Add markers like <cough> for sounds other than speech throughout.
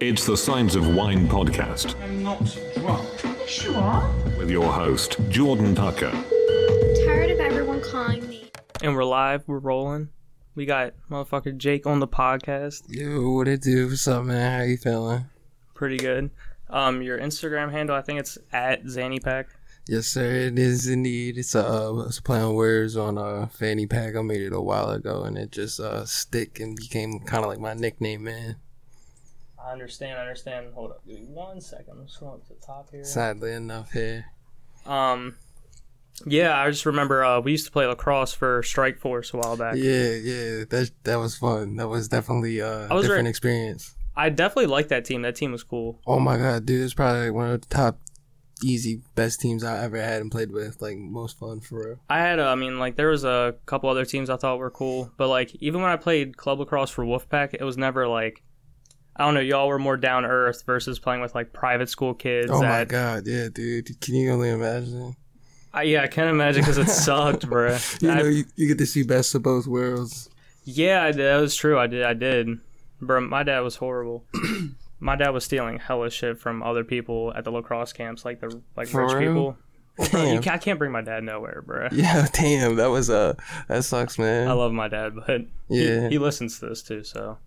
It's the Signs of Wine podcast I'm not drunk. Sure. with your host, Jordan Tucker. Tired of everyone calling me. And we're live, we're rolling. We got motherfucker Jake on the podcast. Yo, what it do? What's up, man? How you feeling? Pretty good. Um, your Instagram handle, I think it's at Zannypack. Yes, sir. It is indeed. It's a, uh, it's a play on words on a fanny pack. I made it a while ago, and it just uh stick and became kind of like my nickname, man. I understand, I understand. Hold up, give me one second. I'm scrolling to the top here. Sadly enough, here. Um, yeah, I just remember uh, we used to play lacrosse for Strike Force a while back. Yeah, yeah. That that was fun. That was definitely uh, I a was different re- experience. I definitely liked that team. That team was cool. Oh my god, dude! It's probably one of the top, easy, best teams I ever had and played with. Like most fun for real. I had, uh, I mean, like there was a couple other teams I thought were cool, but like even when I played club lacrosse for Wolfpack, it was never like, I don't know, y'all were more down earth versus playing with like private school kids. Oh my god, yeah, dude. Can you only imagine? I, yeah, I can't imagine because it sucked, bro. <laughs> You I- know, you, you get to see best of both worlds. yeah, that was true. I did, I did, bro. My dad was horrible. <clears throat> my dad was stealing hella shit from other people at the lacrosse camps, like the like For rich real? people. Damn. I can't bring my dad nowhere, bro. <laughs> Yeah, damn, that was uh that sucks, man. I love my dad, but he- Yeah. he, listens to this too, so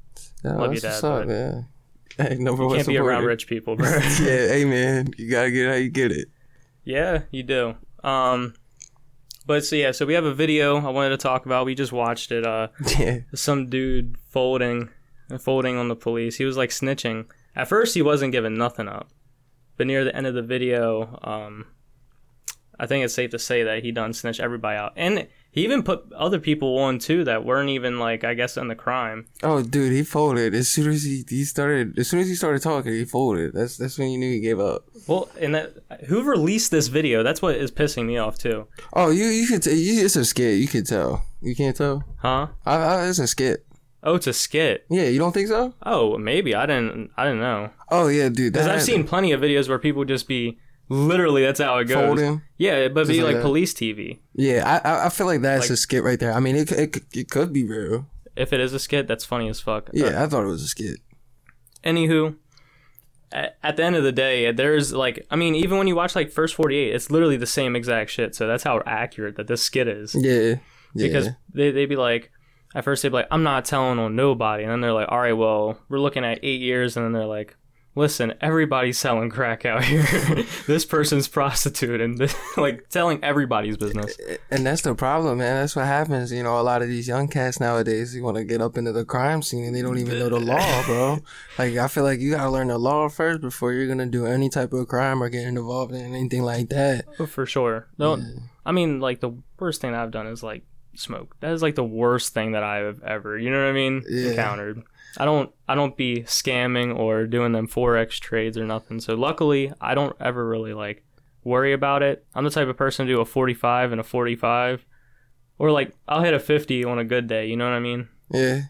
Yeah, love that's you, what's Dad, up, man. <laughs> Hey, number you one can't be around rich people, bro. <laughs> yeah, hey man, you gotta get how you get it. Yeah, you do. Um, but so yeah, so we have a video I wanted to talk about. We just watched it. Uh, <laughs> Yeah, some dude folding, folding on the police. He was like snitching. At first, he wasn't giving nothing up, but near the end of the video, um, I think it's safe to say that he done snitch everybody out, and he even put other people on too that weren't even like I guess in the crime. Oh, dude, he folded as soon as he, he started. As soon as he started talking, he folded. That's that's when you knew he gave up. Well, and that who released this video? That's what is pissing me off too, Oh, you you could t- you, it's a skit. You can tell. You can't tell. huh? I, I, it's a skit. Oh, it's a skit. Yeah, you don't think so? Oh, maybe I didn't. I didn't know. Oh yeah, dude. Because I've seen plenty of videos where people just be literally that's how it goes. folding. Yeah, but be like, like police TV. Yeah, I I- feel like that's Like- a skit right there. I mean, it could- it, it could be real. If it is a skit, that's funny as fuck. Uh, Yeah, I thought it was a skit. anywho, at, at the end of the day, there's like, I mean, even when you watch like First Forty Eight, it's literally the same exact shit. So that's how accurate that this skit is. Yeah, yeah. Because they they be like, at first they'd be like, I'm not telling on nobody, and then they're like, all right, well, we're looking at eight years, and then they're like. Listen, everybody's selling crack out here. <laughs> this person's prostitute, and <laughs> this, like telling everybody's business. And that's the problem, man. That's what happens. You know, a lot of these young cats nowadays, you want to get up into the crime scene and they don't even know the law, <laughs> bro. Like, I feel like you got to learn the law first before you're going to do any type of crime or get involved in anything like that. Oh, for sure. Don't. I mean, like the worst thing I've done is like smoke. That is like the worst thing that I've ever, you know what I mean, Yeah. encountered. I don't. I don't be scamming or doing them forex trades or nothing. So luckily, I don't ever really like worry about it. I'm the type of person to do a 45 and a 45, or like I'll hit a 50 on a good day. You know what I mean? Yeah.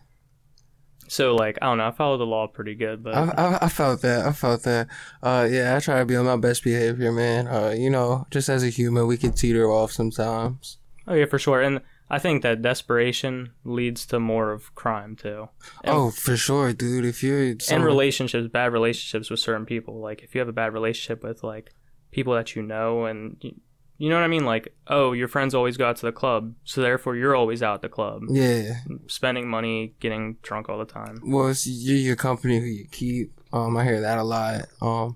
So like I don't know. I follow the law pretty good, but I, I, I felt that. I felt that. Uh, yeah, I try to be on my best behavior, man. Uh, you know, just as a human, we can teeter off sometimes. oh yeah, for sure. And I think that desperation leads to more of crime too. And- oh, for sure, dude. If you're and someone- relationships, bad relationships with certain people. Like if you have a bad relationship with like people that you know, and you, you know what I mean. Like oh, your friends always go out to the club, so therefore you're always out at the club, yeah. spending money, getting drunk all the time. Well, it's you're your company who you keep. Um, I hear that a lot. Um,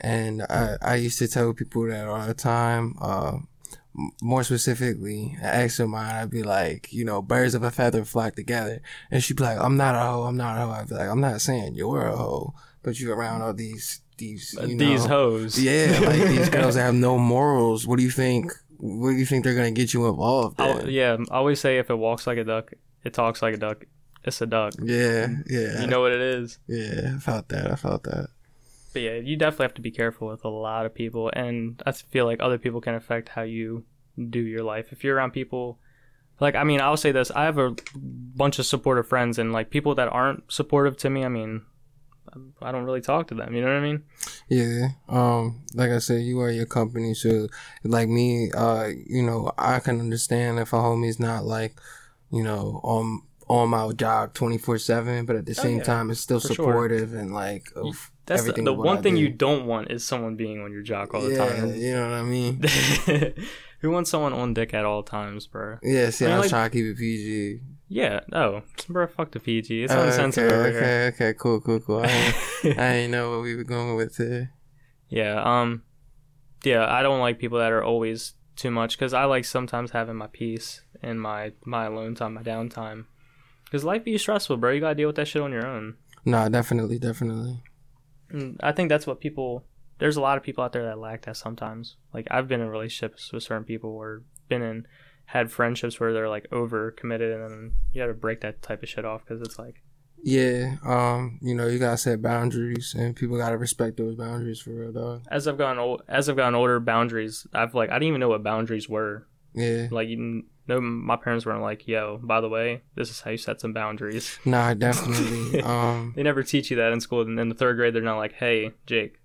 and I, I used to tell people that all the time. Uh, m- more specifically, an ex of mine, I'd be like, you know, birds of a feather flock together. And she'd be like, I'm not a hoe, I'm not a hoe. I'd be like, I'm not saying you're a hoe, but you're around all these, these, uh, you These hoes. Yeah, like <laughs> these girls that have no morals. What do you think? What do you think they're gonna get you involved in? Yeah. I always say if it walks like a duck, it talks like a duck. It's a duck. yeah, yeah, You know what it is. yeah. I felt that. I felt that. But yeah, you definitely have to be careful with a lot of people, and I feel like other people can affect how you do your life. If you're around people, like I mean, I'll say this: I have a bunch of supportive friends, and like people that aren't supportive to me, I mean, I don't really talk to them. You know what I mean? Yeah. Um, like I said, you are your company, so like me, uh, you know, I can understand if a homie's not like, you know, on on my job twenty four seven, but at the same yeah, time, it's still for sure. supportive and like That's the, the one I thing do. you don't want is someone being on your jock all the yeah, time. you know what I mean. <laughs> Who wants someone on dick at all times, bro? Yeah, see, I mean, I was like- trying to keep it PG. Yeah, no, bro, fuck the PG. It's Oh, unsensitive okay, okay, here. okay, cool, cool, cool. I ain't <laughs> know what we were going with today. Yeah, um, yeah, I don't like people that are always too much because I like sometimes having my peace and my my alone time, my downtime. Because life be stressful, bro. You gotta deal with that shit on your own. No, definitely, definitely. And I think that's what people. There's a lot of people out there that lack that sometimes. Like I've been in relationships with certain people, or been in had friendships where they're like over committed, and then you got to break that type of shit off because it's like Yeah, um, you know, you gotta set boundaries, and people gotta respect those boundaries for real, dog. as I've gotten old, as I've gotten older, boundaries. I've like I didn't even know what boundaries were. Yeah, Like you know, my parents weren't like, "Yo, by the way, this is how you set some boundaries." nah, definitely. <laughs> um, They never teach you that in school. And in the third grade, they're not like, "Hey, Jake,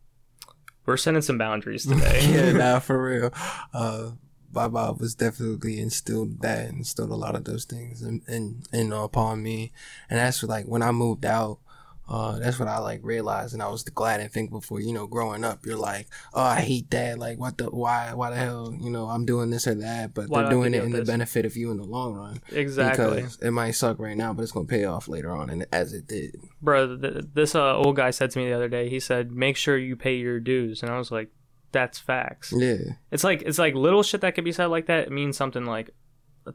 we're setting some boundaries <laughs> today." yeah, nah, <laughs> for real. Uh, my mom was definitely instilled that, instilled a lot of those things, in, in, in upon me, and that's like when I moved out. Uh, that's what I like realized, and I was glad and thankful for. You know, growing up, you're like, oh, I hate that. Like, what the, why, why the hell? You know, I'm doing this or that, but Why they're do I have to doing it in with the benefit of you in the long run. exactly, Because it might suck right now, but it's gonna pay off later on, and as it did. bro. Th- this uh, old guy said to me the other day. He said, "Make sure you pay your dues," and I was like, "That's facts." Yeah, It's like it's like little shit that could be said like that. It means something like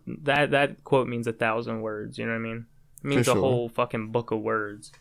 that. That quote means a thousand words. You know what I mean? It means For a whole fucking book of words.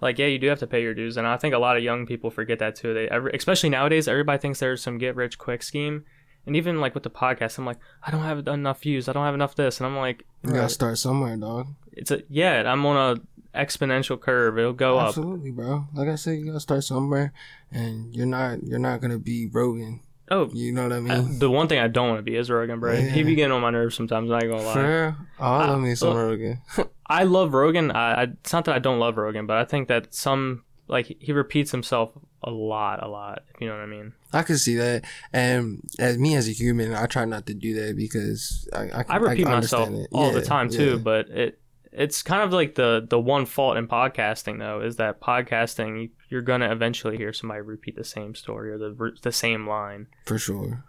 Like yeah, you do have to pay your dues, and I think a lot of young people forget that too. They every, especially nowadays, everybody thinks there's some get rich quick scheme. And even like with the podcast, I'm like, I don't have enough views. I don't have enough this, and I'm like, you gotta start somewhere, dog. it's a yeah. I'm on a exponential curve. It'll go up. Absolutely, bro. Like I said, you gotta start somewhere, and you're not you're not gonna be Rogan. Oh, You know what I uh, mean? the one thing I don't want to be is Rogan, bro. He be getting on my nerves sometimes. I'm not gonna lie. Real? Oh, I love me some Rogan. <laughs> I love Rogan. I, I it's not that I don't love Rogan, but I think that some like he repeats himself a lot, a lot. If you know what I mean. I can see that, and as me as a human, I try not to do that because I I, I repeat myself understand it. all the time too, yeah. but it it's kind of like the the one fault in podcasting though is that podcasting you- you're gonna eventually hear somebody repeat the same story or the the same line. for sure.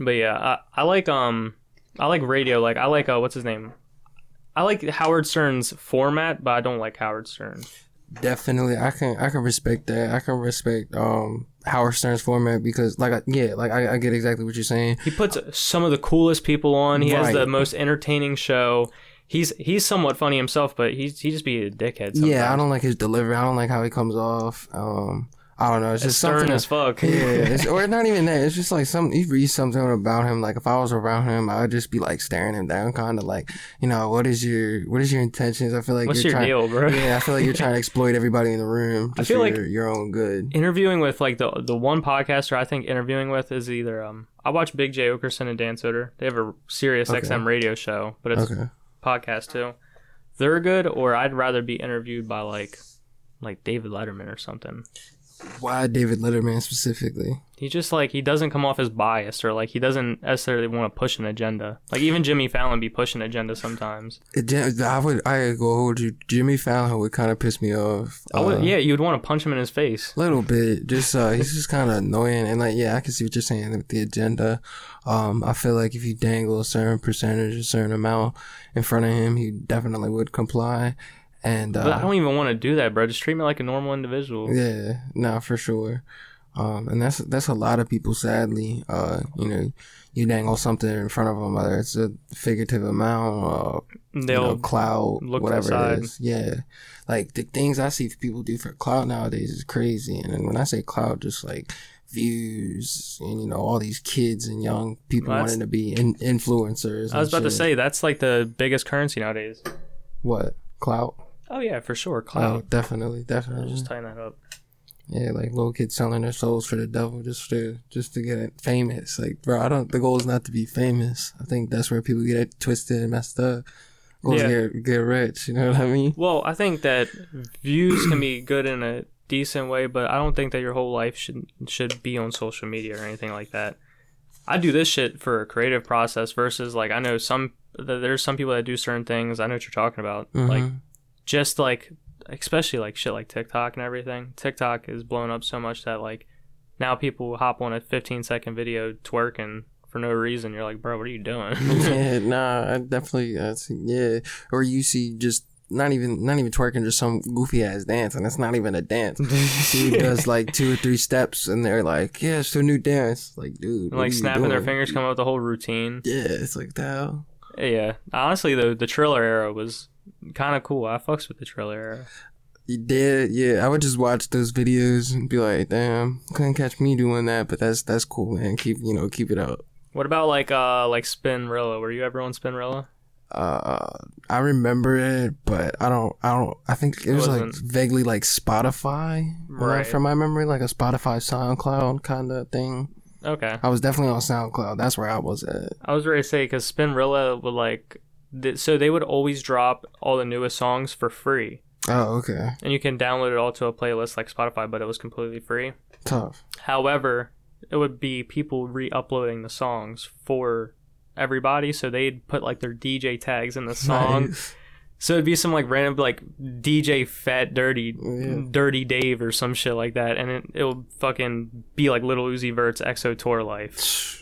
But yeah, I, I like um I like radio. Like I like uh what's his name. I like Howard Stern's format, but I don't like Howard Stern. Definitely, I can I can respect that. I can respect um Howard Stern's format because, like, I, yeah, like I, I get exactly what you're saying. He puts some of the coolest people on. He has the most entertaining show. He's he's somewhat funny himself, but he's he just be a dickhead. Sometimes. Yeah, I don't like his delivery. I don't like how he comes off. Um, I don't know. It's just stern something as fuck. Yeah, it's, <laughs> or not even that. It's just like some. You read something about him. Like if I was around him, I would just be like staring him down, kind of like, you know, what is your what is your intentions? I feel like What's you're your trying. deal, bro? Yeah, I feel like you're trying to <laughs> exploit everybody in the room. Just feel for like- your, your own good. interviewing with like the the one podcaster I think interviewing with is either um I watch Big Jay Oakerson and Dan Soder. They have a Sirius Okay. XM radio show, but it's Okay. Podcast too. They're good, or I'd rather be interviewed by like like David Letterman or something. Why David Letterman specifically? He just like he doesn't come off as biased or like he doesn't necessarily want to push an agenda. Like even Jimmy Fallon be pushing agenda sometimes. It, I would. I go hold you. Jimmy Fallon would kind of piss me off. I would, Uh, yeah, you would want to punch him in his face. A little bit. Just uh, he's just kind of annoying, and like, yeah, I can see what you're saying with the agenda. Um, I feel like if you dangle a certain percentage, a certain amount in front of him, he definitely would comply. And But I uh, don't even want to do that, bro. Just treat me like a normal individual. yeah, nah, for sure. Um, and that's that's a lot of people. Sadly, uh, you know, you dangle something in front of them, whether it's a figurative amount, uh, you They'll know, cloud, look to the whatever it is. Yeah, like the things I see people do for cloud nowadays is crazy. And when I say cloud, just like views and you know all these kids and young people Well, wanting to be in- influencers. I was about to say that's like the biggest currency nowadays. what cloud. Oh yeah, for sure. Oh, Cloud. definitely, definitely. Just tying that up. Yeah, like little kids selling their souls for the devil just to just to get it famous. Like, bro, I don't. The goal is not to be famous. I think that's where people get it twisted and messed up. Goal Yeah. get get rich. You know what I mean? Well, I think that views can be good in a decent way, but I don't think that your whole life should should be on social media or anything like that. I do this shit for a creative process versus like I know some th- there's some people that do certain things. I know what you're talking about. Like Mhm. Just like especially like shit like TikTok and everything. TikTok is blown up so much that like now people hop on a 15 second video twerking for no reason. You're like, bro, what are you doing? <laughs> yeah, <laughs> nah, I definitely, uh, I see, yeah. Or you see just not even, not even twerking, just some goofy ass dance, and it's not even a dance. <laughs> Dude does like two or three steps, and they're like, "Yeah, it's a new dance." Like, dude, And, what are like snapping their fingers, come up with the whole routine. Yeah, it's like the hell. Yeah, honestly, though, the Triller era was kind of cool. I fucks with the Triller era. You did, yeah. I would just watch those videos and be like, "Damn, couldn't catch me doing that," but that's that's cool, man. Keep you know, keep it up. What about like uh like Spinrilla? Were you ever on Spinrilla? Uh, I remember it, but I don't, I don't. I think it was like vaguely like Spotify, right? Right. From my memory, like a Spotify SoundCloud kind of thing. Okay, I was definitely on SoundCloud. That's where I was at. I was ready to say because Spinrilla would like, th- so they would always drop all the newest songs for free, Oh, okay. and you can download it all to a playlist like Spotify, but it was completely free. Tough. However, it would be people re-uploading the songs for everybody, so they'd put like their DJ tags in the song. Nice. So it'd be some like random like DJ Fat Dirty Yeah. Dirty Dave or some shit like that, and it it would fucking be like Lil Uzi Vert's XO Tour Llif3.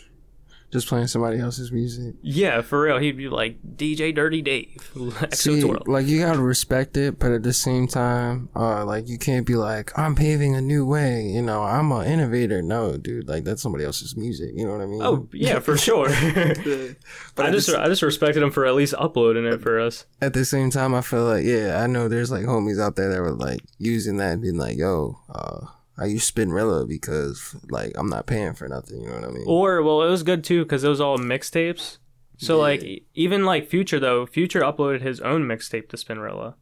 <sighs> <laughs> Just playing somebody else's music. Yeah, for real. He'd be like DJ Dirty Dave <laughs> See, like you gotta respect it, but at the same time, uh, like you can't be like, I'm paving a new way. You know, I'm an innovator. No, dude, like that's somebody else's music. You know what I mean? Oh yeah, for sure. <laughs> <laughs> but I at just the, I just respected him for at least uploading it for us. at the same time, I feel like, yeah, I know there's like homies out there that were like using that and being like, yo, uh, I use Spinrilla because like I'm not paying for nothing. You know what I mean? Or well, it was good too because it was all mixtapes. So Yeah. like even like Future though, Future uploaded his own mixtape to Spinrilla,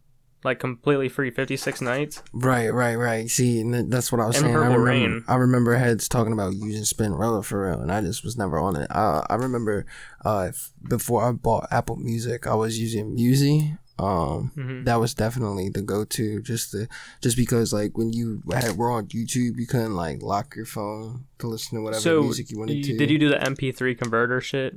like completely free, fifty six nights. Right, right, right. See, that's what I was And saying. I Purple remember, Reign. I remember heads talking about using Spinrilla for real, and I just was never on it. I, I remember uh, if, before I bought Apple Music, I was using Musi. Um, Mhm. that was definitely the go-to. Just to, just because like when you had, were on YouTube, you couldn't like lock your phone to listen to whatever so music you wanted you- to. did you do the MP3 converter shit,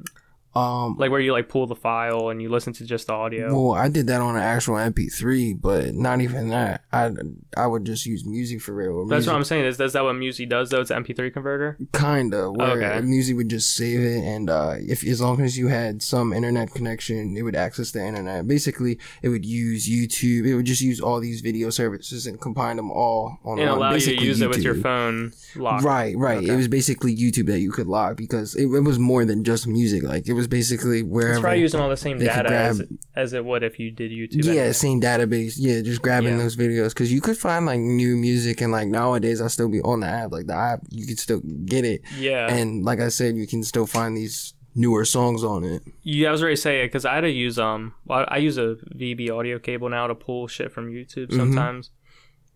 Um, like where you like pull the file and you listen to just the audio? Well, I did that on an actual MP3, but not even that. I I would just use music for real. That's Music- what I'm saying. Is is that what Musi does though? It's an MP3 converter. Kinda, where Okay. music would just save it, and uh, if as long as you had some internet connection, it would access the internet. Basically, it would use YouTube. It would just use all these video services and combine them all on And allow you to Basically use it with your phone locked. Right, right. Okay. It was basically YouTube that you could lock because it, it was more than just music. Like it was basically It's wherever. probably using all the same data as, as it would if you did YouTube. Yeah, anyway. same database. Yeah, just grabbing Yeah. those videos because you could find like new music and like nowadays I still be on the app. Like the app, you could still get it, Yeah. and like I said, you can still find these newer songs on it. Yeah, I was ready to say it because I had to use um, well, I use a VB audio cable now to pull shit from YouTube Mhm. sometimes,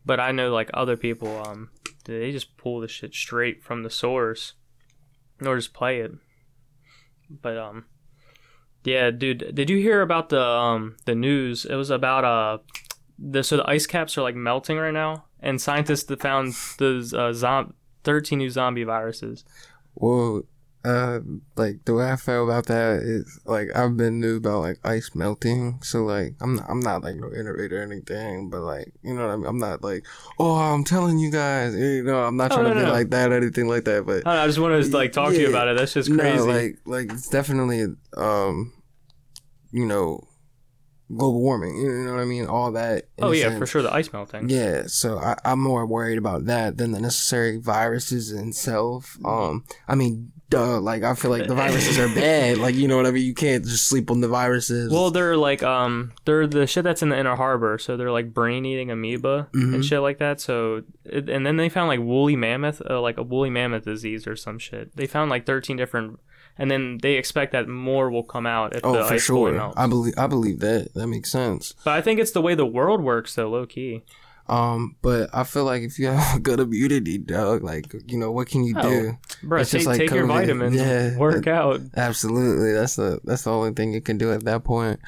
but I know like other people um, they just pull the shit straight from the source, or just play it. But um, yeah, dude, did you hear about the um the news? It was about uh, the so the ice caps are like melting right now, and scientists found the uh, zom- thirteen new zombie viruses. Well, uh, like the way I feel about that is like I've been new about like ice melting, so like I'm not, I'm not like no innovator or anything, but like you know what I mean. I'm not like oh I'm telling you guys, you know I'm not Oh, trying no, to be no. like that or anything like that, but I, don't know, I just wanted to like talk to you about it. That's just crazy. No, like like it's definitely um, you know, global warming. You know what I mean? All that. oh yeah, sense. for sure, the ice melting. Yeah, so I, I'm more worried about that than the necessary viruses itself. Um, I mean, duh, like I feel like the viruses are <laughs> bad. Like you know what I mean? You can't just sleep on the viruses. Well, they're like um, they're the shit that's in the inner harbor, so they're like brain eating amoeba Mhm. and shit like that. So, and then they found like woolly mammoth, uh, like a woolly mammoth disease or some shit. They found like thirteen different, and then they expect that more will come out if the oh, for ice sure. melts. I believe I believe that. That makes sense. but I think it's the way the world works, though, low key. Um, but I feel like if you <laughs> have a good immunity, dog, like you know, what can you Oh, do? Bro, It's take, just like take your vitamins, Yeah. work out. Absolutely, that's the that's the only thing you can do at that point.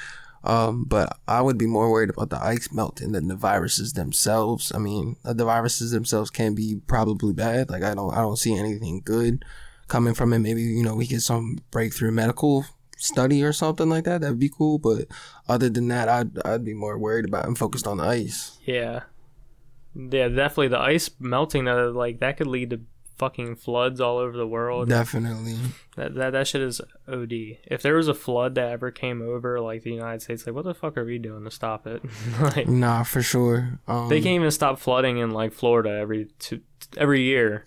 Um, but I would be more worried about the ice melting than the viruses themselves. I mean, the viruses themselves can be probably bad. Like I don't I don't see anything good coming from it. Maybe you know we get some breakthrough medical study or something like that. That'd be cool. But other than that, I'd I'd be more worried about and focused on the ice. Yeah. Yeah, definitely the ice melting though, like that could lead to fucking floods all over the world. Definitely. That, that that shit is OD. If there was a flood that ever came over like the United States, like what the fuck are we doing to stop it? <laughs> like Nah, for sure. Um, they can't even stop flooding in like Florida every two every year.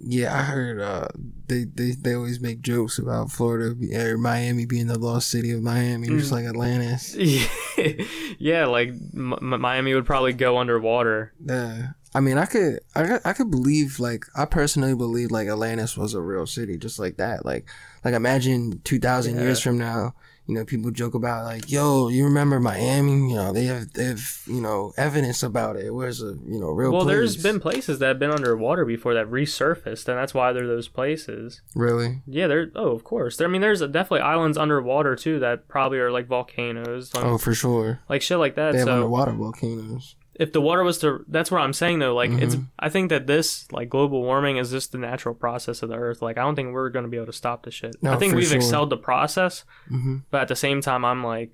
Yeah, I heard uh, they, they they always make jokes about Florida or Miami being the lost city of Miami, just like Atlantis. <laughs> yeah, like M- Miami would probably go underwater. Yeah, I mean, I could I, I could believe like I personally believe like Atlantis was a real city, just like that. Like like imagine two thousand Yeah. years from now, you know, people joke about like, yo, you remember Miami? You know, they have they have you know evidence about it. Where's a you know real? Well, there's been places that have been underwater before that resurfaced, and that's why they're those places. really Yeah, there. Oh, of course. There, I mean, there's definitely islands underwater too that probably are like volcanoes, like, oh for sure. like shit like that. They have so underwater volcanoes. If the water was to, that's what I'm saying though. Like it's, Mm-hmm. I think that this like global warming is just the natural process of the Earth. Like I don't think we're gonna be able to stop the shit. No, I think we've sure. excelled the process, hmm but at the same time, I'm like,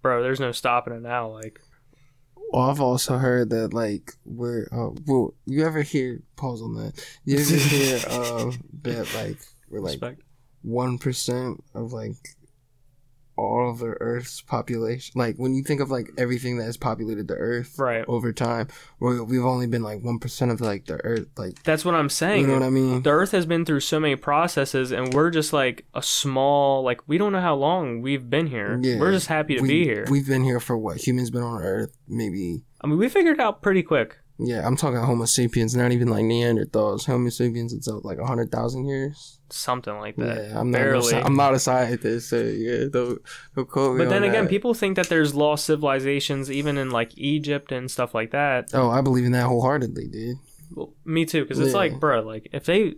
bro, there's no stopping it now. Like, Well, I've also heard that like we're uh, well, you ever hear pause on that? You ever hear <laughs> uh, that like we're like one percent of like all of the Earth's population. Like when you think of like everything that has populated the Earth Right. over time, we we've only been like one percent of like the Earth. Like That's what I'm saying. you know what I mean? the earth has been through so many processes and we're just like a small like we don't know how long we've been here Yeah. we're just happy to we, be here We've been here for what? Humans been on Earth maybe. i mean we figured out pretty quick Yeah, I'm talking Homo sapiens, not even like Neanderthals. Homo sapiens, it's like a hundred thousand years. something like that Yeah, I'm not. barely I'm not a scientist, so yeah, don't, don't quote me but then again that. people think that there's lost civilizations even in like egypt and stuff like that Oh, I believe in that wholeheartedly, dude. well, me too because it's Yeah. like bro like if they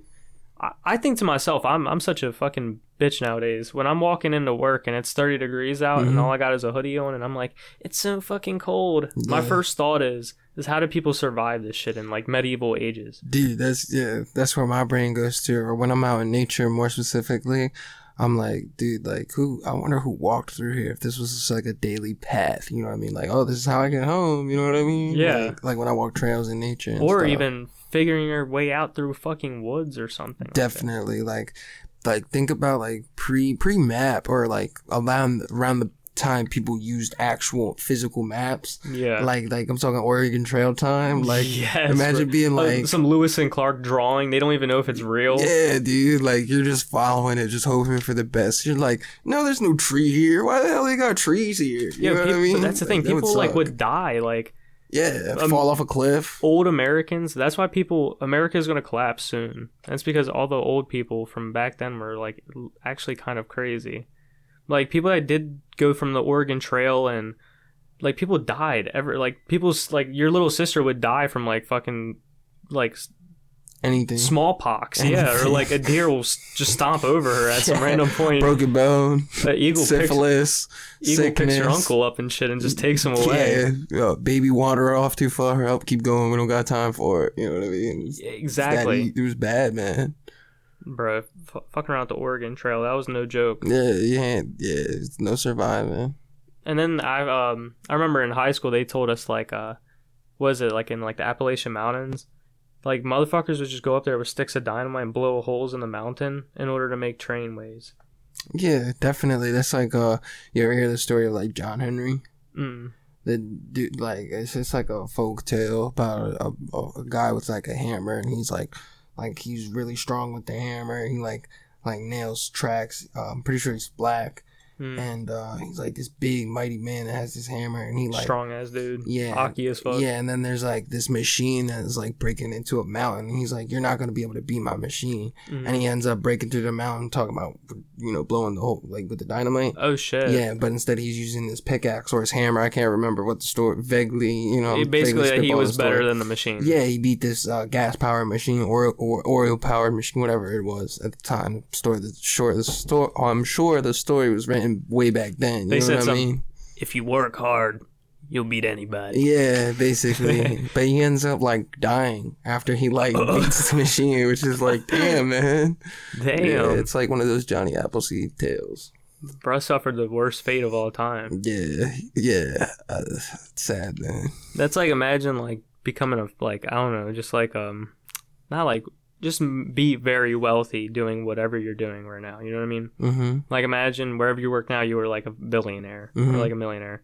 I, I think to myself I'm, I'm such a fucking bitch nowadays when i'm walking into work and it's 30 degrees out and Mhm. all i got is a hoodie on and i'm like it's so fucking cold my first thought is is how do people survive this shit in like medieval ages Dude, that's yeah, that's where my brain goes to. Or when I'm out in nature, more specifically, I'm like, dude, like who? I wonder who walked through here. If this was just like a daily path, you know what I mean? Like, oh, this is how I get home. You know what I mean? Yeah. Like, like when I walk trails in nature, and or stuff. even figuring your way out through fucking woods or something. definitely like, like think about like pre pre map or like around around the time people used actual physical maps. Yeah. Like like I'm talking Oregon Trail time. Like Yes, imagine being Uh, like some Lewis and Clark drawing. They don't even know if it's real. Yeah, dude. Like you're just following it, just hoping for the best. You're like, no, there's no tree here. Why the hell they got trees here? You Yeah, know what I mean? that's the thing. Like, People like would die. Like yeah, um, fall off a cliff. old Americans. That's why people America is gonna collapse soon. That's because all the old people from back then were like actually kind of crazy. Like people that did go from the Oregon Trail and like people died ever. Like people's like your little sister would die from like fucking like Anything. smallpox. Yeah, or like a deer will s- just stomp over her at some <laughs> random point. Broken bone, The eagle picks, syphilis, eagle picks sickness. your uncle up and shit and just takes him away. Yeah, uh, baby wander off too far. Help, keep going. We don't got time for it. You know what I mean? It was, Exactly, that- it was bad, man. bro. F- fucking around the Oregon Trail, that was no joke. Yeah, yeah, yeah. It's no surviving. And then I um I remember in high school they told us like uh was it like in like the Appalachian Mountains like motherfuckers would just go up there with sticks of dynamite and blow holes in the mountain in order to make trainways. Yeah, definitely. That's like uh, you ever hear the story of like John Henry? Mm. the dude like it's just like a folk tale about a, a, a guy with like a hammer and he's like like he's really strong with the hammer he like like nails tracks uh, i'm pretty sure he's black Mm. and uh he's like this big mighty man that has this hammer and he like Strong ass dude. yeah Hockey as fuck. yeah and then there's like this machine that is like breaking into a mountain and he's like you're not gonna be able to beat my machine Mhm. and he ends up breaking through the mountain talking about you know blowing the hole like with the dynamite Oh shit. yeah, but instead he's using his pickaxe or his hammer. I can't remember what the story vaguely, you know. It basically he was better than the machine. Yeah, he beat this uh, gas powered machine or or oil powered machine, whatever it was at the time. Story the short the story. I'm sure the story was written way back then. You They know said what I mean? If you work hard, You'll beat anybody. Yeah, basically. <laughs> but he ends up like dying after he like <laughs> beats the machine, which is like, damn, man. Damn. Yeah, it's like one of those Johnny Appleseed tales. Bro suffered the worst fate of all time. Yeah, yeah. Uh, sad, man. That's like imagine like becoming a like I don't know, just like um, not like just be very wealthy doing whatever you're doing right now. You know what I mean? Mm-hmm. Like imagine wherever you work now, you were like a billionaire Mhm. or like a millionaire.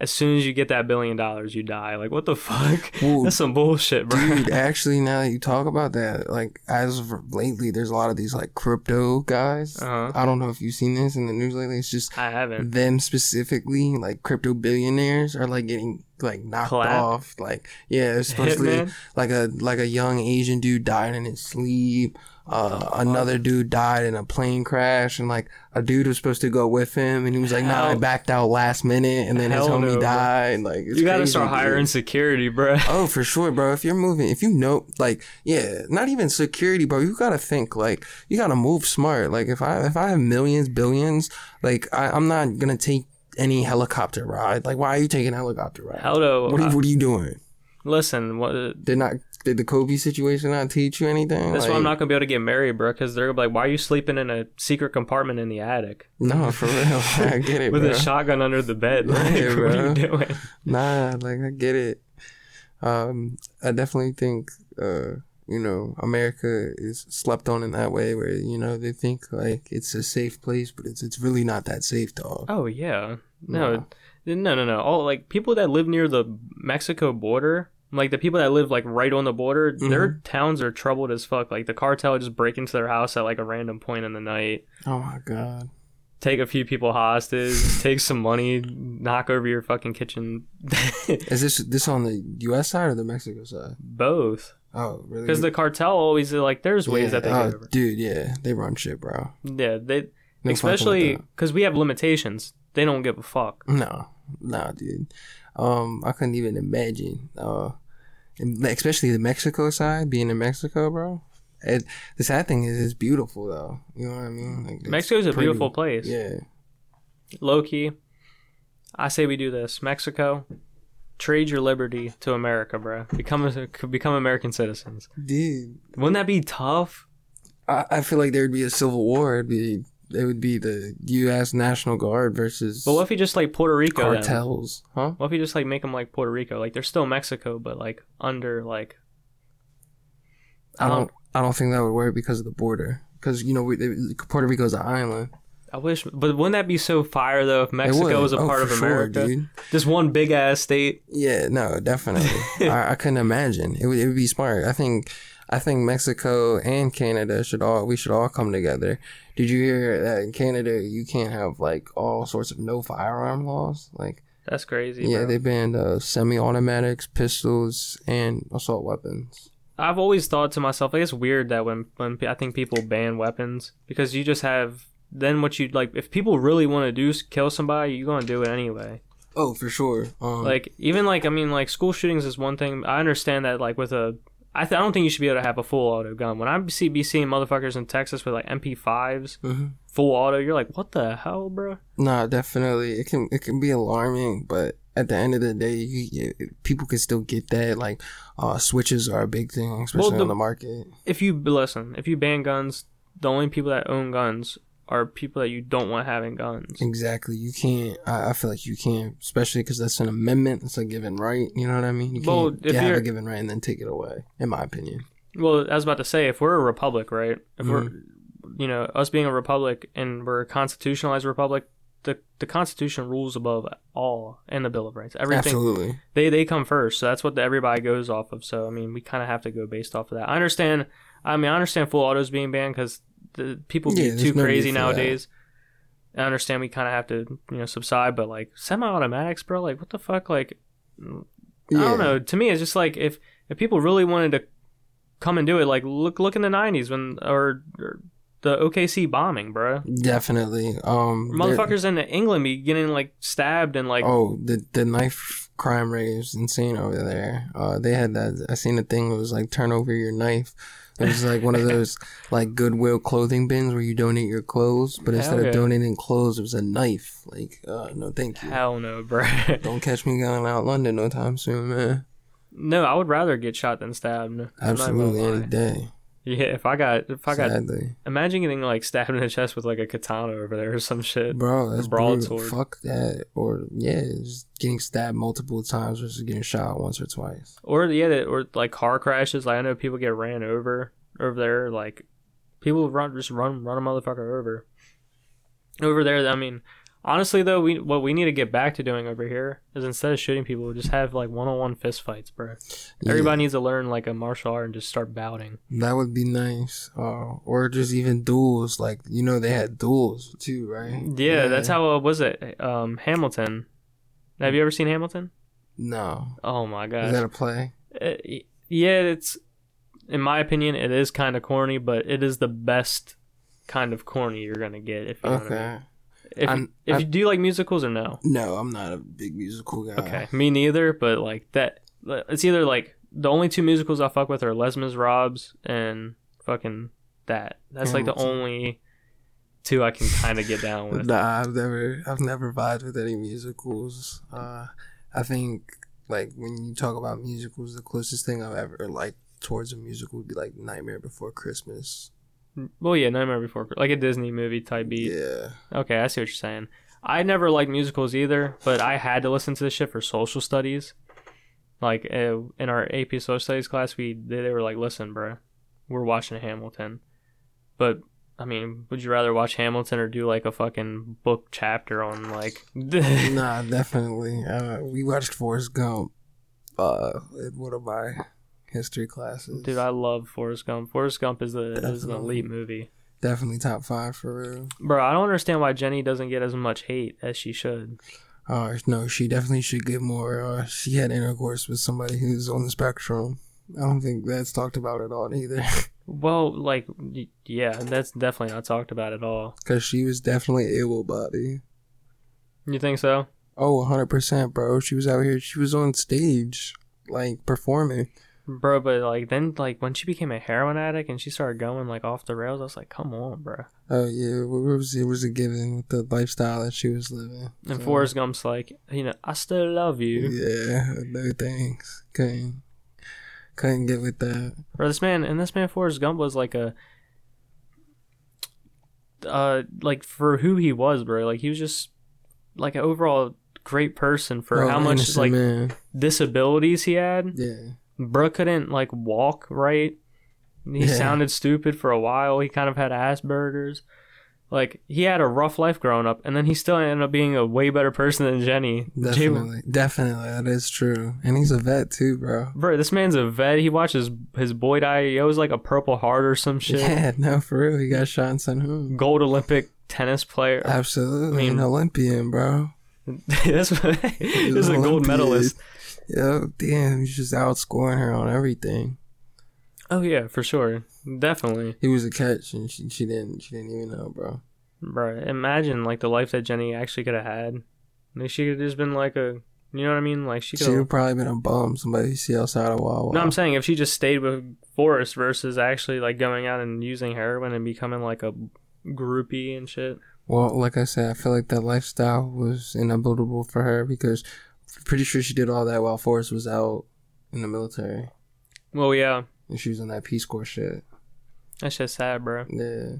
As soon as you get that billion dollars, you die. Like what the fuck? Well, <laughs> That's some bullshit, bro. Dude, <laughs> actually, now that you talk about that, like as of lately, there's a lot of these like crypto guys. Uh-huh. I don't know if you've seen this in the news lately. It's just I haven't. them specifically, like crypto billionaires, are like getting like knocked Clap? off. Like, yeah, it's <laughs> supposedly like a like a young Asian dude died in his sleep. Uh, another dude died in a plane crash, and like a dude was supposed to go with him, and he was like, "Nah, I backed out last minute," and then his homie no, bro. died. Like, it's You gotta crazy, start dude. hiring security, bro. <laughs> Oh, for sure, bro. If you're moving, if you know, like, yeah, not even security, bro. You gotta think, like, you gotta move smart. Like, if I if I have millions, billions, like, I, I'm not gonna take any helicopter ride. Like, why are you taking a helicopter ride? Hell no. What are, you, what are you doing? Listen, what? Did not did the Kobe situation not teach you anything? That's like, why I'm not gonna be able to get married, bro. Because they're gonna be like, "Why are you sleeping in a secret compartment in the attic No, for real. <laughs> I get it, <laughs> with bro. a shotgun under the bed? Like, Yeah, <laughs> what are you doing?" Nah, like I get it. Um, I definitely think, uh, you know, America is slept on in that way, where you know they think like it's a safe place, but it's it's really not that safe, dog. Oh yeah, no, no, no, no. All like people that live near the Mexico border, like the people that live like right on the border, their Mm-hmm. towns are troubled as fuck. Like the cartel just break into their house at like a random point in the night, Oh my god. take a few people hostage, <laughs> take some money, knock over your fucking kitchen. <laughs> Is this this on the U.S. side or the Mexico side? Both, Oh, really? because the cartel always like there's ways yeah, that they oh, get over. dude, yeah, they run shit, bro. Yeah, they No especially because we have limitations. They don't give a fuck. No, nah, dude. Um, I couldn't even imagine. Uh, especially the Mexico side, being in Mexico, bro. It, the sad thing is, it's beautiful though. You know what I mean? Like, Mexico's a pretty. beautiful place. Yeah. low key, I say we do this. Mexico, trade your liberty to America, bro. Become a, become American citizens. Dude, Wouldn't that be tough? I, I feel like there would be a civil war. It'd be it would be the U.S. National Guard versus But what if you just like Puerto Rico? then? cartels, huh? What if you just like make them like Puerto Rico? Like they're still Mexico, but like under like. I don't. I don't think that would work because of the border. Because you know, we, Puerto Rico's an island. I wish, but wouldn't that be so fire though if Mexico was a Oh, part of sure, America? dude. Just one big ass state. Yeah, no, definitely. <laughs> I, I couldn't imagine. It would, it would be smart. I think, I think Mexico and Canada should all we should all come together. Did you hear that in Canada you can't have like all sorts of no firearm laws? Like, That's crazy. yeah, bro. they banned uh, semi-automatics, pistols, and assault weapons. I've always thought to myself, like, it's weird that when, when I think people ban weapons because you just have then what you like. If people really want to do kill somebody, you're gonna do it anyway. Oh, for sure. Um, Like even like I mean like school shootings is one thing. I understand that like with a. I, th- I don't think you should be able to have a full auto gun. When I see be seeing motherfuckers in Texas with like MP5s, Mhm. full auto, you're like, what the hell, bro? Nah, definitely. It can it can be alarming, but at the end of the day, you, you, people can still get that. Like, uh, switches are a big thing, especially the- on the market. If you listen, if you ban guns, the only people that own guns are people that you don't want having guns. Exactly. You can't. I, I feel like you can't, especially because that's an amendment. It's a given right. You know what I mean? You can't if have a given right and then take it away. In my opinion. Well, I was about to say, if we're a republic, right? If we're, Mm-hmm. you know, us being a republic and we're a constitutionalized republic, the the Constitution rules above all and the Bill of Rights. Everything Absolutely. they they come first, so that's what everybody goes off of. So I mean, we kind of have to go based off of that. I understand. I mean, I understand full autos being banned because the people Yeah, get too no crazy for that. nowadays. I understand we kind of have to you know subside, but like semi-automatics, bro, like what the fuck, like. I don't know. To me, it's just like if if people really wanted to come and do it, like look look in the '90s when or, or the OKC bombing, bro. Definitely. Um. Motherfuckers in England be getting like stabbed and like Oh, the the knife crime rate is insane over there. Uh, they had that. I seen a thing that was like turn over your knife It was like one of <laughs> those like Goodwill clothing bins where you donate your clothes, but instead of donating clothes, it was a knife. Like, uh, no, thank you. Hell no, bro. <laughs> Don't catch me going out London no time soon, man. no, I would rather get shot than stabbed. I'm not gonna Absolutely, any day. Yeah, if I got, if I got, imagine getting like stabbed in the chest with like a katana over there or some shit. bro, that's broadsword. Fuck that. Or yeah, just getting stabbed multiple times versus getting shot once or twice. Or yeah, or like car crashes. Like I know people get ran over over there. Like people run just run run a motherfucker over. Over there, I mean, honestly though, we what we need to get back to doing over here is instead of shooting people, just have like one on one fist fights, bro. Yeah. Everybody needs to learn like a martial art and just start bouting. That would be nice. Uh, or just even duels. Like you know, they had duels too, right? Yeah, that's how uh, was it? Um, Hamilton. Have you ever seen Hamilton? No, Oh my god. is that a play? Uh, yeah, it's in my opinion, it is kind of corny, but it is the best kind of corny you're gonna get. If you know what I mean. If, I'm- if I- you do you like musicals or no? No, I'm not a big musical guy. Okay, me neither. But like that, it's either like the only two musicals I fuck with are Les Miserables and fucking that. That's like the only two I can kind of get down with. <laughs> Nah, I've never, I've never vibed with any musicals. Uh, I think like when you talk about musicals, the closest thing I've ever liked towards a musical would be like Nightmare Before Christmas. Well, yeah, Nightmare Before like a Disney movie type beat. Yeah, Okay, I see what you're saying. I never liked musicals either, but I had to listen to this shit for social studies. Like uh, in our AP social studies class, we they, they were like, "Listen, bro, we're watching Hamilton." But I mean, would you rather watch Hamilton or do like a fucking book chapter on like? <laughs> nah, definitely. Uh, we watched Forrest Gump. Uh, one of my history classes. Dude, I love Forrest Gump. Forrest Gump is the is an elite movie, definitely top five for real. bro. I don't understand why Jenny doesn't get as much hate as she should. Uh, no, she definitely should get more. Uh, she had intercourse with somebody who's on the spectrum. I don't think that's talked about at all either. <laughs> Well, like, yeah, that's definitely not talked about at all. Because she was definitely able bodied. You think so? Oh, 100%, bro. She was out here. She was on stage, like, performing. Bro, but like then like when she became a heroin addict and she started going like off the rails, I was like, come on, bro. Oh, yeah. It was, it was a given with the lifestyle that she was living. And So, Forrest Gump's like, you know, I still love you. Yeah, no thanks. Couldn't, couldn't get with that. Bro, this man and this man Forrest Gump was like a uh like for who he was, bro, like he was just like an overall great person for Oh, how much like man. disabilities he had. Yeah. Bro couldn't like walk right. He Yeah. sounded stupid for a while. He kind of had Asperger's. Like he had a rough life growing up, and then he still ended up being a way better person than Jenny. Jay- Definitely. Definitely. That is true. And he's a vet, too, bro. bro, this man's a vet. He watches his boy die. He owes like a Purple Heart or some shit. Yeah, no, for real. He got shot in Sun Hoon. Gold Olympic tennis player. Absolutely. I mean- an Olympian, bro. <laughs> He's he's a gold medalist. Yo, damn, he's just outscoring her on everything. Oh yeah, for sure, definitely, He was a catch, and she, she didn't she didn't even know, bro. bro. Imagine like the life that Jenny actually could have had. Like, she could have just been like a, you know what I mean? Like she She could. would probably been a bum. Somebody you see outside of Wawa. No, I'm saying if she just stayed with Forrest versus actually like going out and using heroin and becoming like a groupie and shit. Well, like I said, I feel like that lifestyle was inevitable for her because pretty sure she did all that while Forrest was out in the military Well, yeah, and she was on that Peace Corps shit. that's just sad, bro. Yeah,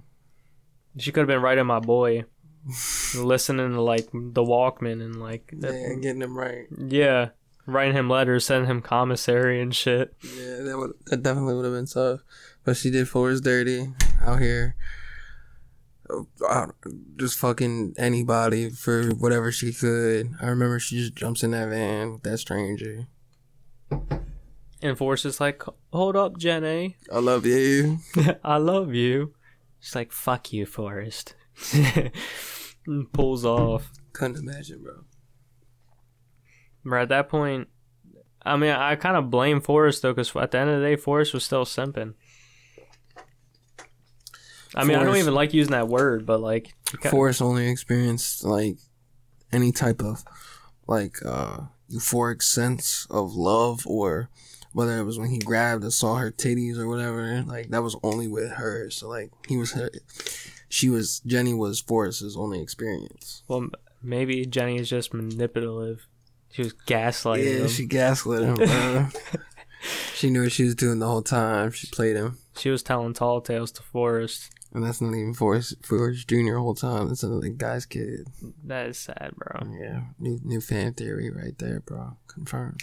She could have been writing my boy, <laughs> listening to like the Walkman and like, yeah, getting him right. yeah, writing him letters, sending him commissary and shit. Yeah, that would that definitely would have been tough. But she did Forrest dirty out here. Oh, Just fucking anybody for whatever she could. I remember she just jumps in that van with that stranger. And Forrest is like, hold up, Jenny. I love you. <laughs> I love you. She's like, fuck you, Forrest. <laughs> Pulls off. Couldn't imagine, bro. But at that point, I mean, I kind of blame Forrest though, because at the end of the day, Forrest was still simping. I mean, I don't even like using that word, but like, Forrest only experienced like any type of like uh euphoric sense of love or whether it was when he grabbed and saw her titties or whatever, like that was only with her. So like he was her, she was Jenny was Forrest's only experience. Well, maybe Jenny is just manipulative. She was gaslighting Yeah, him. she She, gaslit him, <laughs> she knew what she was doing the whole time. She played him. She was telling tall tales to Forrest. And that's not even Forrest, Forrest Jr. whole time. It's another guy's kid. That is sad, bro. Yeah, new new fan theory right there, bro. Confirmed.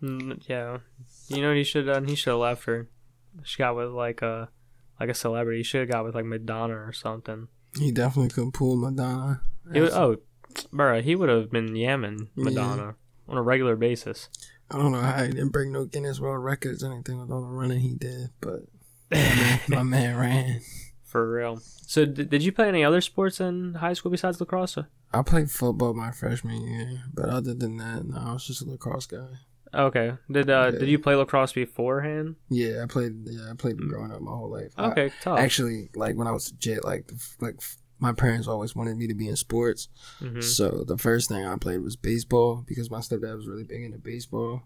Mm, Yeah, you know what he should have done? He should have left her. She got with like a like a celebrity. He should have got with like Madonna or something. He definitely could pull Madonna. He would, oh, bro, he would have been yamming Madonna on a regular basis. I don't know how he didn't break no Guinness World Records or anything with all the running he did, but <laughs> my man, my man ran. For real. So, d- did you play any other sports in high school besides lacrosse? I played football my freshman year, but other than that, no, I was just a lacrosse guy. Okay. Did uh, Yeah. did you play lacrosse beforehand? Yeah, I played. Yeah, I played growing up my whole life. I- Okay, tough. actually, like when I was legit, like like my parents always wanted me to be in sports. Mhm. So the first thing I played was baseball because my stepdad was really big into baseball.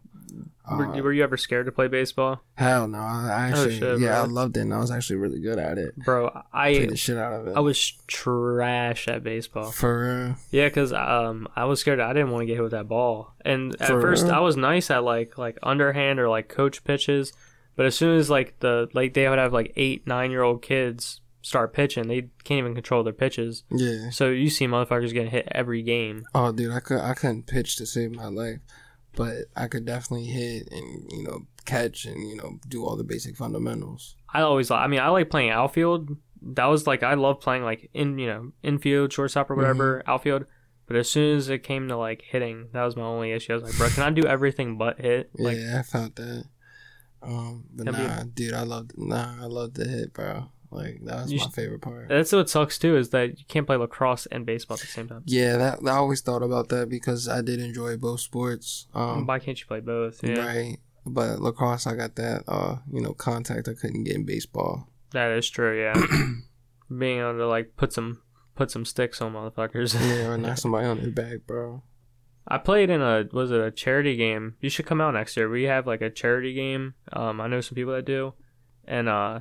were, Uh, were you ever scared to play baseball, hell no, I I actually Oh, shit, yeah, I loved it and I was actually really good at it. bro? Played I the shit out of it. I was trash at baseball. for real. Yeah, cause um I was scared. I didn't want to get hit with that ball. And at For first real? I was nice at like like underhand or like coach pitches, but as soon as like the like they would have like eight nine year old kids start pitching, they can't even control their pitches. Yeah. So you see motherfuckers getting hit every game. Oh, dude, I could I couldn't pitch to save my life, but I could definitely hit and you know catch and you know do all the basic fundamentals. I always I mean I like playing outfield. That was like I love playing like in you know infield, shortstop or whatever, Mm-hmm. outfield. But as soon as it came to like hitting, that was my only issue. I was like, bro, can I do everything but hit? <laughs> Like, yeah, I felt that. Um, but That'd be- nah, dude, I love nah, I love the hit, bro. Like that was You my sh- favorite part. that's what sucks too is that you can't play lacrosse and baseball at the same time. Yeah, that I always thought about that because I did enjoy both sports. Um, Why can't you play both? Yeah, right. But lacrosse, I got that uh, you know, contact I couldn't get in baseball. that is true. Yeah, <clears throat> being able to like put some put some sticks on motherfuckers. Yeah, or <laughs> knock somebody on their back, bro. I played in a was it a charity game? You should come out next year. We have like a charity game. Um, I know some people that do, and uh,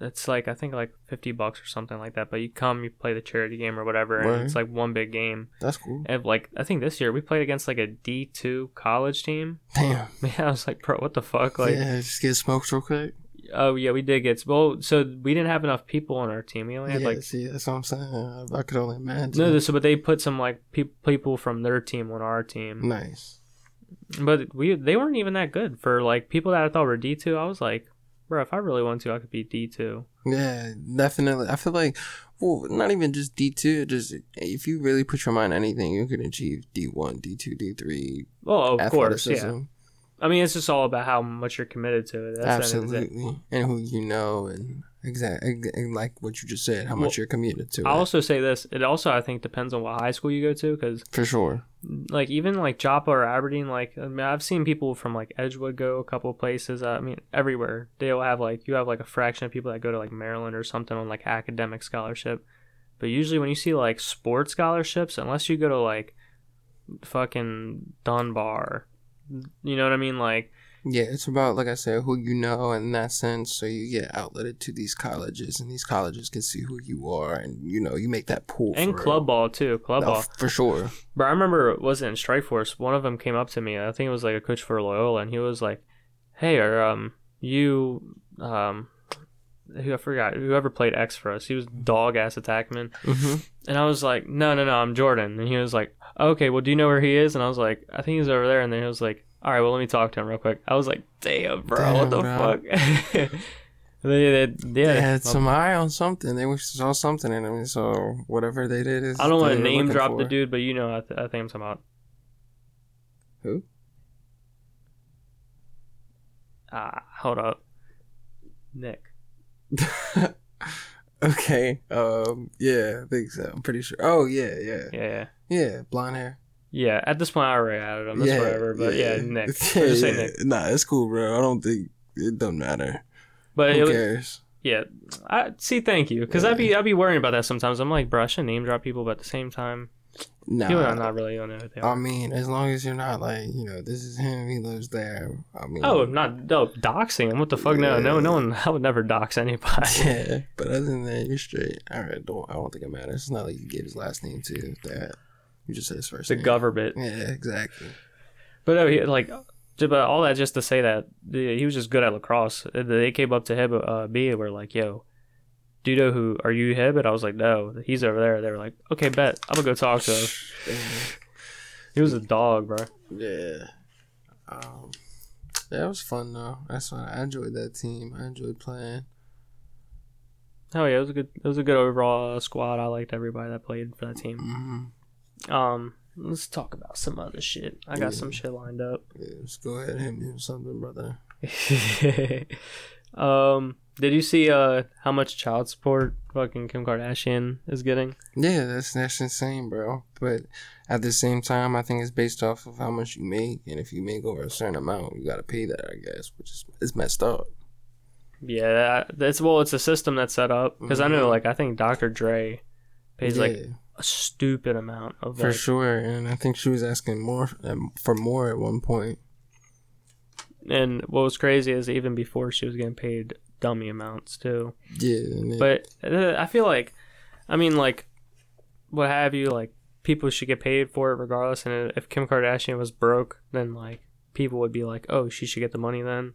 it's like I think like fifty bucks or something like that. But you come, you play the charity game or whatever, and Word. it's like one big game. That's cool. And like I think this year we played against like a D two college team. Damn. <laughs> Man, I was like, bro, what the fuck? Like, yeah, just get smoked real quick. oh yeah, we did get well. So we didn't have enough people on our team. We only Yeah, had like see, that's what I'm saying. I could only imagine. no, this, but they put some like pe- people from their team on our team. nice. But we they weren't even that good for like people that I thought were D two. I was like, bro, if I really want to, I could be D two. Yeah, definitely. I feel like, well, not even just D two. Just if you really put your mind on anything, you can achieve D one, D two, D three. Well, of course, yeah. I mean, it's just all about how much you're committed to it. That's the end of the day. Absolutely, and who you know, and exactly like what you just said, how much you're committed to it. also say this: it also I think depends on what high school you go to, because For sure. Like even like Joppa or Aberdeen, like I mean, I've seen people from like Edgewood go a couple places. Uh, I mean, everywhere they'll have like you have like a fraction of people that go to like Maryland or something on like academic scholarship, but usually when you see like sports scholarships, unless you go to like fucking Dunbar, you know what I mean? Like Yeah, it's about like I said, who you know in that sense. So you get outletted to these colleges, and these colleges can see who you are, and you know you make that pool. and club real. ball too, club Oh, ball. for sure. But I remember it wasn't in Strike Force. One of them came up to me. I think it was like a coach for Loyola, and he was like, "Hey, are um you um." Who I forgot whoever played X for us. He was dog ass attackman, hmm and I was like, "No, no, no, I'm Jordan." And he was like, "Okay, well, do you know where he is?" And I was like, "I think he's over there." And then he was like, "All right, well, let me talk to him real quick." I was like, "Damn, bro, what the bro. fuck?" <laughs> they, they, They yeah, had some eye on something. They wish saw something in him. So whatever they did is. I don't want to name drop the dude, but you know, I, th- I think I'm talking about. Who? Ah, hold up, Nick. <laughs> okay. Um. Yeah, I think so. I'm pretty sure. Oh yeah, yeah, Yeah, yeah. yeah. Blonde hair. Yeah, at this point I already added him. That's yeah, whatever. But yeah, Nick. <laughs> Yeah, I'll just say yeah. Nick. Nah, it's cool, bro. I don't think it doesn't matter. But Who was, cares? yeah, I see. Thank you, because I'd be I'd be worrying about that sometimes. I'm like, bro, I should name drop people, but at the same time, Nah, I'm not really gonna know who they I mean, as long as you're not like, you know, this is him, he lives there. I mean, Oh, not no doxing him. What the fuck? No, no, no one. <laughs> I would never dox anybody. <laughs> yeah. But other than that, you're straight. All right, don't. I don't think it matters. It's not like you gave his last name to that. You just said his first the name. government. Yeah, exactly. But no, he, like, but all that just to say that the, he was just good at lacrosse. Uh, They came up to him, uh, me, and were like, "Yo, do you know who? Are you him?" And I was like, "No, he's over there." They were like, "Okay, bet. I'm gonna go talk to him." He was a dog, bro. Yeah. Um, yeah, it was fun though. That's why I enjoyed that team. I enjoyed playing. Oh yeah, it was a good. It was a good overall uh, squad. I liked everybody that played for that team. Mm-hmm. Um, let's talk about some other shit. I got some shit lined up. Yeah, just go ahead and hit me with something, brother. <laughs> um, did you see uh how much child support fucking Kim Kardashian is getting? Yeah, that's that's insane, bro. But at the same time, I think it's based off of how much you make, and if you make over a certain amount, you gotta pay that, I guess, which is it's messed up. Yeah, that, that's well, it's a system that's set up because I know, Mhm. like, I think Dr. Dre pays like Yeah, a stupid amount of for like, sure, and I think she was asking more um, for more at one point. And what was crazy is even before she was getting paid dummy amounts too. Yeah, But uh, I feel like, I mean, like, what have you? Like, people should get paid for it regardless. And if Kim Kardashian was broke, then like people would be like, oh, she should get the money then.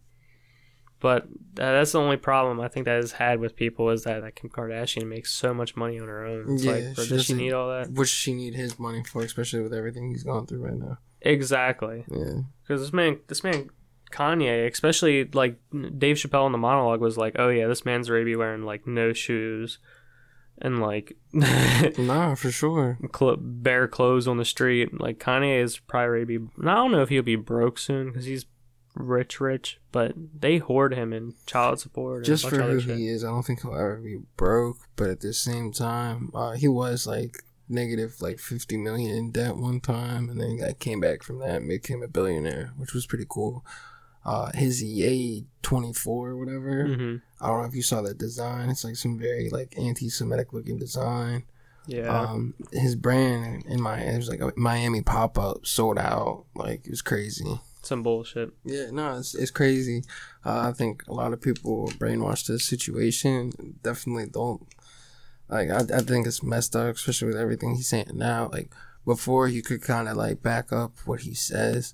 But that's the only problem I think that has had with people is that, that Kim Kardashian makes so much money on her own. It's Yeah, like, she does she need all that? which she need his money for, especially with everything he's going through right now. Exactly. Yeah, Because this man, this man, Kanye, especially like Dave Chappelle in the monologue was like, "Oh yeah, this man's already wearing like no shoes, and like <laughs> nah, for sure. cl- bare clothes on the street." Like Kanye is probably be. I don't know if he'll be broke soon because he's rich, rich, but they hoard him in child support. Just for who shit. he is, I don't think he'll ever be broke. But at the same time, uh, he was like negative like 50 million in debt one time, and then he came back from that and became a billionaire, which was pretty cool. Uh, his EA 24 or whatever. Mhm. I don't know if you saw that design. It's like some very like anti-Semitic looking design. Yeah, Um, his brand in my it was like a Miami pop up sold out. Like it was crazy. Some bullshit. Yeah, no, it's it's crazy. Uh, I think a lot of people to the situation. Definitely don't. Like I, I think it's messed up, especially with everything he's saying now. Like before, you could kind of like back up what he says,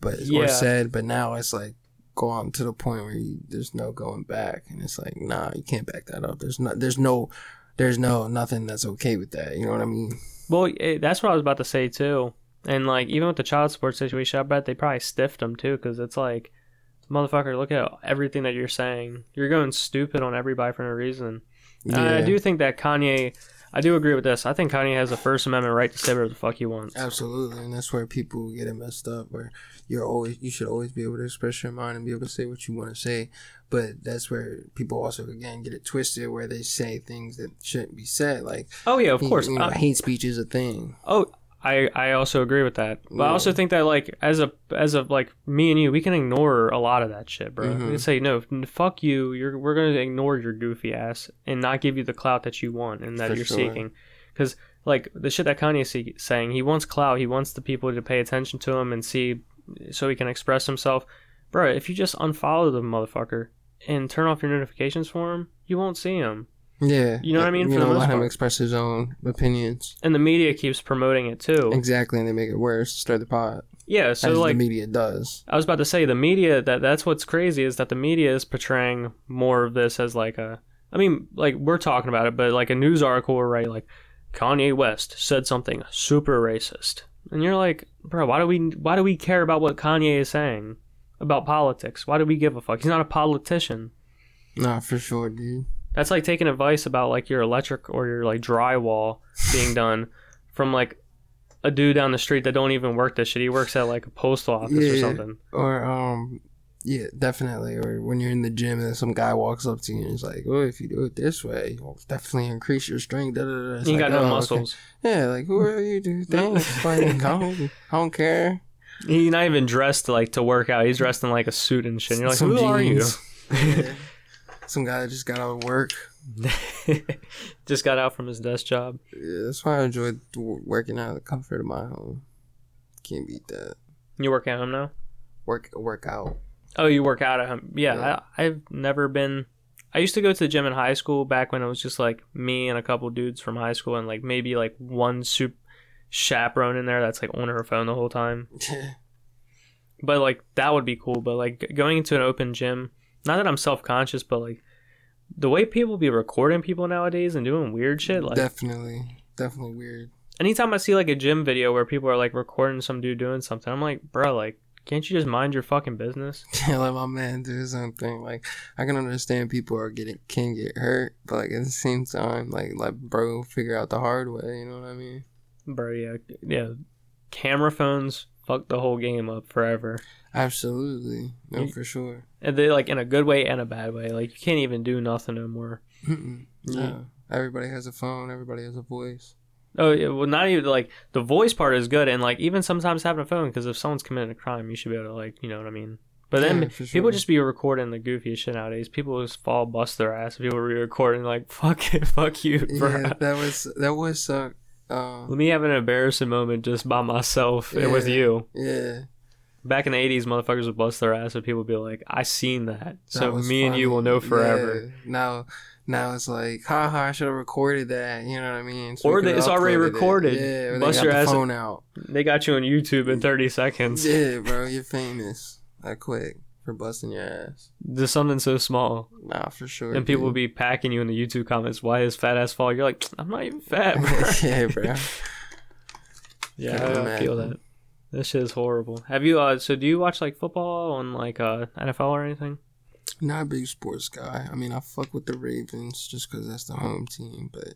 but Yeah. or said, but now it's like go on to the point where you, there's no going back, and it's like nah, you can't back that up. There's no, there's no, there's no nothing that's okay with that. You know what I mean? Well, it, that's what I was about to say too. And like even with the child support situation, I bet they probably stiffed him too because it's like, motherfucker, look at everything that you're saying. You're going stupid on everybody for no reason. And I do think that Kanye. I do agree with this. I think Kanye has a First Amendment right to say whatever the fuck he wants. Absolutely, and that's where people get it messed up. Where you're always, you should always be able to express your mind and be able to say what you want to say. But that's where people also again get it twisted, where they say things that shouldn't be said. Like, Oh yeah, of you- course. you know, Uh, hate speech is a thing. oh, I I also agree with that. But I also think that like as a as a like me and you, we can ignore a lot of that shit, bro. We can say no, n- fuck you. You're we're gonna ignore your goofy ass and not give you the clout that you want and that For you're sure. seeking. Because like the shit that Kanye's se- saying, he wants clout. He wants the people to pay attention to him and see, so he can express himself. Bro, if you just unfollow the motherfucker and turn off your notifications for him, you won't see him. Yeah, You know what I mean? You For the know, most let him express his own opinions. And the media keeps promoting it too. Exactly, and they make it worse. Stir the pot, Yeah, so like the media does. I was about to say the media that that's what's crazy is that the media is portraying more of this as like a I mean like we're talking about it but like a news article will write like Kanye West said something super racist. And you're like, bro, why do we why do we care about what Kanye is saying about politics? Why do we give a fuck? He's not a politician. Nah, for sure, dude. That's like taking advice about like your electric or your like drywall being <laughs> done from like a dude down the street that don't even work this shit. He works at like a postal office or something. Or um, yeah, definitely. Or when you're in the gym and some guy walks up to you and is like, "Oh, if you do it this way, you'll definitely increase your strength." Da, da, da. It's You like, got no oh, okay. muscles. Yeah, like who are you, dude? Thanks. <laughs> like, I don't, I don't care. He's not even dressed like to work out. He's dressed in like a suit and shit. And you're like, Some who are you? <laughs> Yeah. Some guy that just got out of work, <laughs> Just got out from his desk job. Yeah, that's why I enjoyed w- working out of the comfort of my home. Can't beat that. You work at home now? Work work out. Oh, you work out at home. Yeah, Yeah. I, I've never been. I used to go to the gym in high school back when it was just like me and a couple dudes from high school and like maybe like one soup chaperone in there that's like on her phone the whole time. <laughs> But like that would be cool. But like going into an open gym, not that I'm self conscious, but like the way people be recording people nowadays and doing weird shit. Like definitely, definitely weird. anytime I see like a gym video where people are like recording some dude doing something, I'm like, bro, like can't you just mind your fucking business? <laughs> Yeah, let my man do something. Like I can understand people are getting can get hurt, but like at the same time, like like bro, figure out the hard way. You know what I mean? Bro, yeah, yeah. Camera phones fucked the whole game up forever. Absolutely, no, You- for sure. And they like in a good way and a bad way. Like you can't even do nothing no more. Mm-mm. Everybody has a phone. Everybody has a voice. Oh, yeah, well, not even like the voice part is good, and like even sometimes having a phone because if someone's committing a crime, you should be able to like you know what I mean. But then Yeah, for people just be recording the goofiest shit nowadays. People just fall, bust their ass. People re recording like <laughs> fuck it, fuck you, bro. Yeah, that was that was suck. Uh, Let me have an embarrassing moment just by myself and with you. yeah, Back in the '80s, motherfuckers would bust their ass, and people would be like, "I seen that." that So was me and you will know forever. Yeah. Now, now it's like, haha, I should have recorded that. You know what I mean? So Or that it's already uploaded it. recorded. Yeah, Bust your ass- phone out. They got you on YouTube in 30 seconds. Yeah, <laughs> bro, you're famous. That quick for busting your ass. Just something so small. Nah, for sure. And people will be packing you in the YouTube comments. Why is fat ass fall? You're like, I'm not even fat, bro. <laughs> yeah, bro. <laughs> yeah, Can't I, I feel that. This shit is horrible. Have you, uh, so do you watch like football on like uh, NFL or anything? Not a big sports guy. I mean, I fuck with the Ravens just because that's the home team, but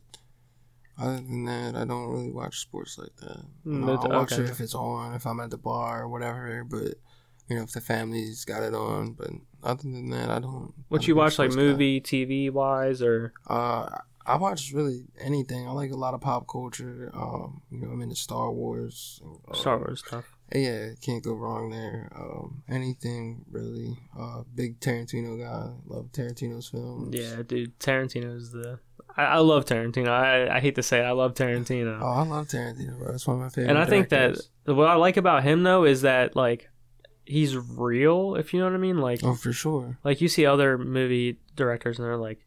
other than that, I don't really watch sports like that. Mm, No, I'll watch okay. it if it's on, if I'm at the bar or whatever, but you know, if the family's got it on. But other than that, I don't. What I'm you watch like sports guy. movie, TV wise, or Uh, I watch really anything. I like a lot of pop culture. Um, you know, I'm into Star Wars. uh, Star Wars stuff? Yeah, can't go wrong there. Um, anything really. Uh, big Tarantino guy. Love Tarantino's films. Yeah, dude, Tarantino's the. I, I love Tarantino. I, I hate to say it, I love Tarantino. Oh, I love Tarantino, bro. It's one of my favorite. and I think that what I like about him though is that like he's real, if you know what I mean. Like Oh, for sure. like you see other movie directors and they're like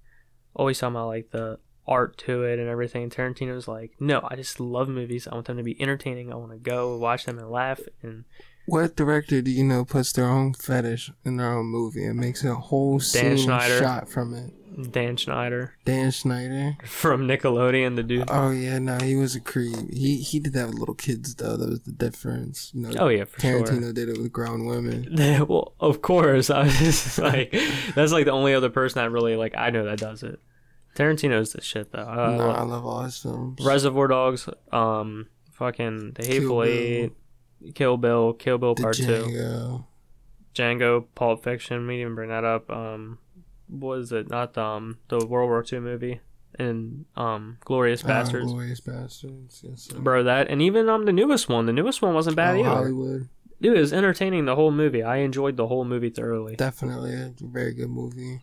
always talking about like the art to it and everything. And Tarantino's like, no, I just love movies. I want them to be entertaining. I want to go watch them and laugh. And What director do you know puts their own fetish in their own movie and makes a whole scene Schneider. shot from it? Dan Schneider Dan Schneider. from Nickelodeon, the dude. Oh yeah, no, he was a creep. He he did that with little kids though. That was the difference. You know, Oh yeah, for sure. Tarantino did it with grown women. <laughs> well, of course. I was just like, that's like the only other person that really like I know that does it. Tarantino's the shit though. Uh, no, I love all his films. Reservoir Dogs, um, fucking The Hateful Bill. Eight, Kill Bill, Kill Bill the Part Two, Django. Django, Pulp Fiction. We didn't even bring that up. Um, what is it? Not the, um the World War II movie and um Glorious Ah, Bastards. Glorious Bastards. Yes, sir. Bro, that and even um the newest one. The newest one wasn't bad Oh, either. Hollywood. Dude, it was entertaining the whole movie. I enjoyed the whole movie thoroughly. Definitely a very good movie.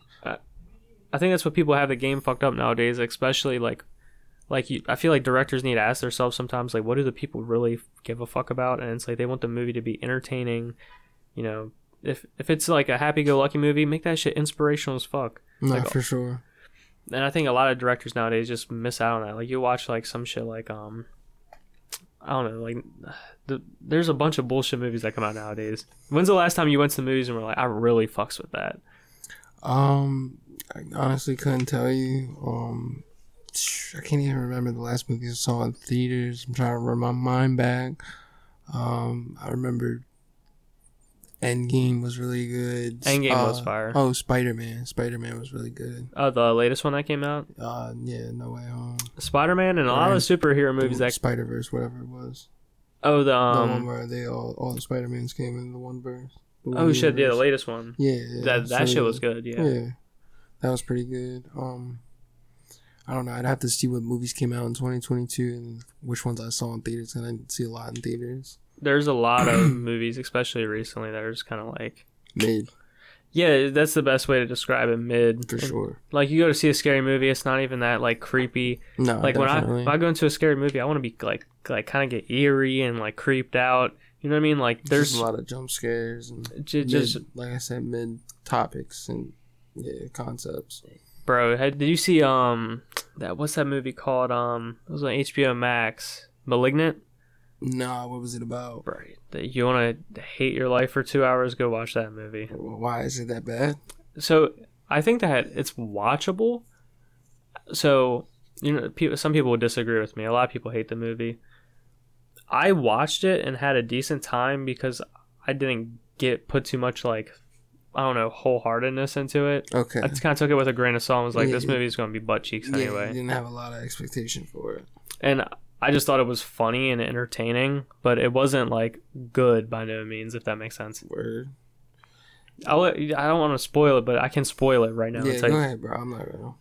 I think that's what people have the game fucked up nowadays, especially like like you, I feel like directors need to ask themselves sometimes like what do the people really give a fuck about and it's like they want the movie to be entertaining, you know. If if it's like a happy go lucky movie, make that shit inspirational as fuck. Like- for sure. And I think a lot of directors nowadays just miss out on that. Like you watch like some shit like um I don't know, like <sighs> the, there's a bunch of bullshit movies that come out nowadays. When's the last time you went to the movies and were like, I really fucks with that? Um, I honestly couldn't tell you. Um, I can't even remember the last movie I saw in theaters. I'm trying to run my mind back. Um, I remember Endgame was really good. Endgame was Uh, fire. Oh, Spider Man. Spider Man was really good. Uh, the latest one that came out, Uh, yeah, No Way Home. Spider Man, and a lot of the superhero movies that Spider Verse, whatever it was. oh the the one um where they all all the Spider Mans came in the one verse. Oh shit yeah the latest one Yeah, yeah. that that so- shit was good yeah. Yeah. That was pretty good. Um I don't know. I'd have to see what movies came out in 2022 and which ones I saw in theaters. And I didn't see a lot in theaters. There's a lot of <clears throat> movies, especially recently, that are just kind of like Mid. Yeah, that's the best way to describe it. Mid, for And, sure. Like you go to see a scary movie, it's not even that like creepy. No, like when I when I go into a scary movie, I want to be like like kind of get eerie and like creeped out. You know what I mean? Like there's there's a lot of jump scares and just mid, like I said, mid topics and yeah, concepts. bro. Did you see um that what's that movie called? Um, it was on HBO Max. Malignant. Nah, what was it about? Right, that you want to hate your life for two hours? Go watch that movie. Why is it that bad? So I think that it's watchable. So you know, people, some people would disagree with me. A lot of people hate the movie. I watched it and had a decent time because I didn't get put too much like I don't know wholeheartedness into it. Okay. I just kind of took it with a grain of salt. and was like, Yeah. this movie is going to be butt cheeks yeah, anyway. you didn't have a lot of expectation for it. And I just thought it was funny and entertaining, but it wasn't like good by no means, if that makes sense. Word. I'll let, I don't want to spoil it, but I can spoil it right now. yeah, It's go like, ahead, bro. I'm not gonna.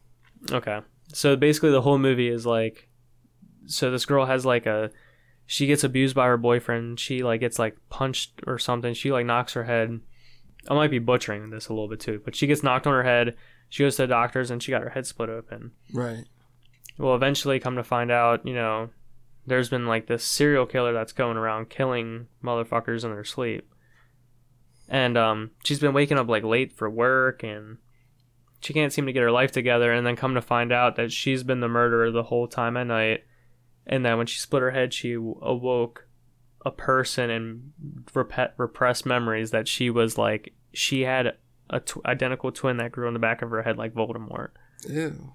Okay. So basically, the whole movie is like, so this girl has like a, she gets abused by her boyfriend. She like gets like punched or something. She like knocks her head. I might be butchering this a little bit too, but she gets knocked on her head. She goes to the doctors and she got her head split open. Right. Well, eventually, come to find out, you know, there's been like this serial killer that's going around killing motherfuckers in their sleep. And um, she's been waking up like late for work and she can't seem to get her life together. And then come to find out that she's been the murderer the whole time at night. And then when she split her head, she awoke a person and rep- repressed memories that she was like, she had a tw- identical twin that grew in the back of her head like Voldemort. Ew.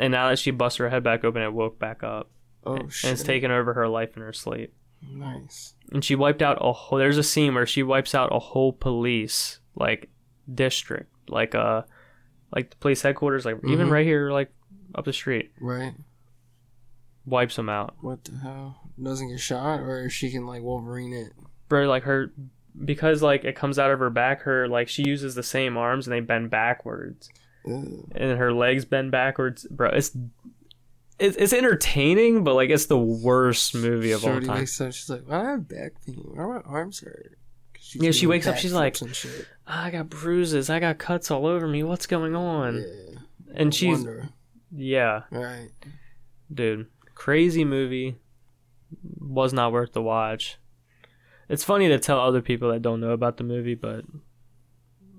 And now that she busted her head back open, it woke back up. Oh and shit. it's taken over her life in her sleep. nice. And she wiped out a whole. There's a scene where she wipes out a whole police like district, like uh, like the police headquarters, like even Mhm. right here, like up the street, Right. Wipes them out. What the hell? Doesn't get shot, or if she can like Wolverine it. Bro, like her, because like it comes out of her back. Her like she uses the same arms and they bend backwards, Ew. and her legs bend backwards. Bro, it's. It's, it's entertaining, but like it's the worst movie of Shorty all time. wakes up. She's like, "Why do I have back pain? Why are my arms hurt?" Yeah, she wakes up, she's like, shit. Ah, I got bruises. I got cuts all over me. What's going on? yeah. and she's Wonder. yeah, right. dude, crazy movie. Was not worth the watch. It's funny to tell other people that don't know about the movie, but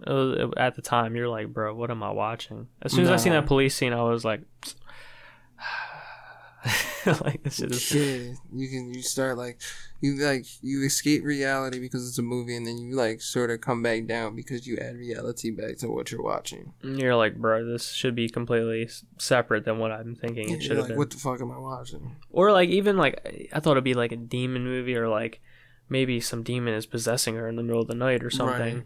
was, at the time you're like, bro, what am I watching? As soon as I seen that police scene, I was like, <laughs> like this shit is you can you start like you like you escape reality because it's a movie, and then you like sort of come back down because you add reality back to what you're watching. you're like, bro, this should be completely separate than what I'm thinking Yeah, it should have like, been. what the fuck am I watching? Or like even like I thought it'd be like a demon movie or like maybe some demon is possessing her in the middle of the night or something. Right.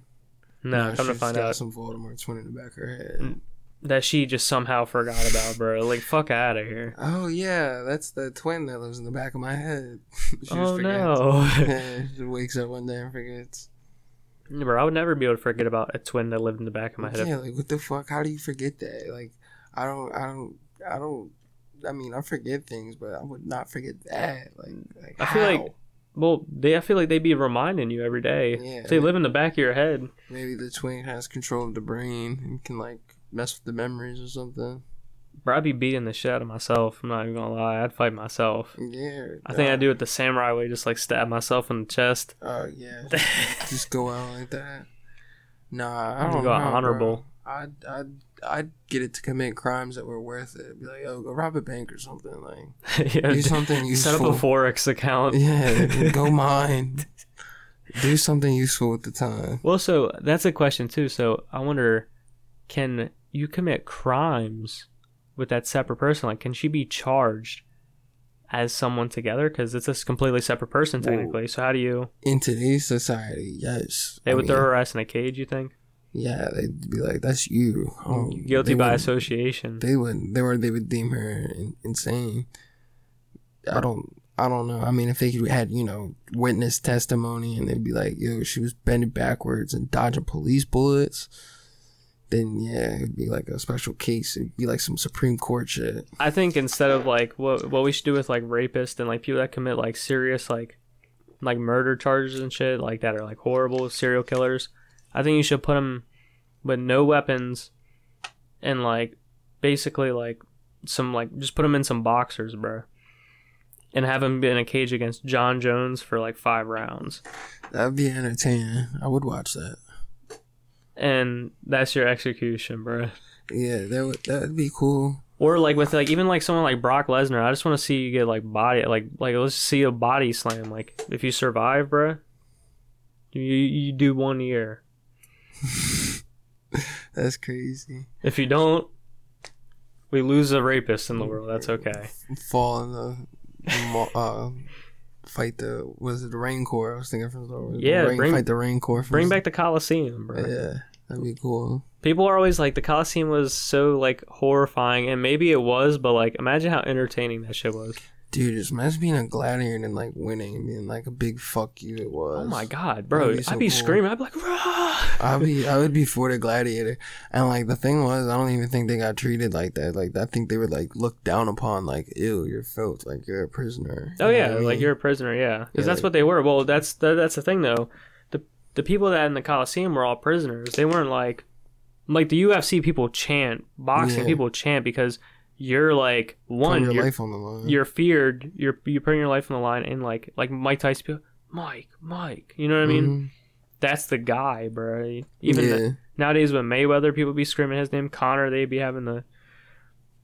No, come to she's find got out some Voldemort twin in the back of her head. Mm. That she just somehow forgot about, bro. Like fuck out of here. Oh yeah, that's the twin that lives in the back of my head. <laughs> she oh no, <laughs> she wakes up one day and forgets. bro. I would never be able to forget about a twin that lived in the back of my head. Yeah, like what the fuck? How do you forget that? Like, I don't, I don't, I don't. I mean, I forget things, but I would not forget that. Like, like I feel like- how? Well, they I feel like they'd be reminding you every day. Yeah. They live in the back of your head. maybe the twin has control of the brain and can like mess with the memories or something. Bro, I'd be beating the shit out of myself. I'm not even gonna lie. I'd fight myself. Yeah, I think I'd do it the samurai way, just like stab myself in the chest. Oh yeah, <laughs> just go out like that. Nah, I don't gonna know. go honorable. Bro. I'd, I'd, I'd get it to commit crimes that were worth it. Be like, yo, go rob a bank or something. Like, <laughs> yeah, do something useful. <laughs> set up a forex account. Yeah, go mine. Do something useful with the time. Well, so that's a question too. So I wonder, can you commit crimes with that separate person? Like, can she be charged as someone together? Because it's a completely separate person technically. So how do you? In today's society, yes. They I would mean, throw her ass in a cage. You think? Yeah, they'd be like, "That's you." Oh, Guilty by association. They would. They were. They would deem her insane. I don't. I don't know. I mean, if they had, you know, witness testimony and they'd be like, "Yo, she was bending backwards and dodging police bullets," then yeah, it'd be like a special case. It'd be like some Supreme Court shit. I think instead of like what what we should do with like rapists and like people that commit like serious like like murder charges and shit like that are like horrible serial killers. I think you should put them with no weapons, and like basically like some like just put them in some boxers, bro, and have him be in a cage against Jon Jones for like five rounds, That'd be entertaining. I would watch that. And that's your execution, bro. Yeah, that would that would be cool. Or like with like even like someone like Brock Lesnar, I just want to see you get like body like like let's see a body slam. Like if you survive, bro, you you do one year. <laughs> That's crazy. If you don't, we lose a rapist in the world. That's okay. Fall in the <laughs> uh, fight the was it the Rain core? I was thinking from the. Yeah, Rain, bring- fight the Rain core. Bring back the Coliseum, bro. Yeah, that'd be cool. People are always like the Coliseum was so like horrifying, and maybe it was, but like imagine how entertaining that shit was. Dude, just imagine being a gladiator and like winning and being like a big fuck you it was. Oh my god, bro! That'd be I'd be cool. screaming. I'd be like, Rah! I'd be I would be <laughs> for the gladiator. And like the thing was I don't even think they got treated like that. Like I think they were like looked down upon like ew, you're filth, like you're a prisoner. Oh You know yeah, like mean? you're a prisoner, yeah, because Yeah, that's like- what they were. Well, <laughs> that's that, that's the thing though. The people that in the Coliseum were all prisoners. They weren't like like the UFC people chant, boxing Yeah. people chant because you're like Putting one, your you're, life on the line. you're feared. You're you're putting your life on the line, and like like Mike Tyson, people, Mike, Mike. You know what I mean? Mhm. That's the guy, bro. Even yeah. the- nowadays with Mayweather, people be screaming his name. Conor, they'd be having the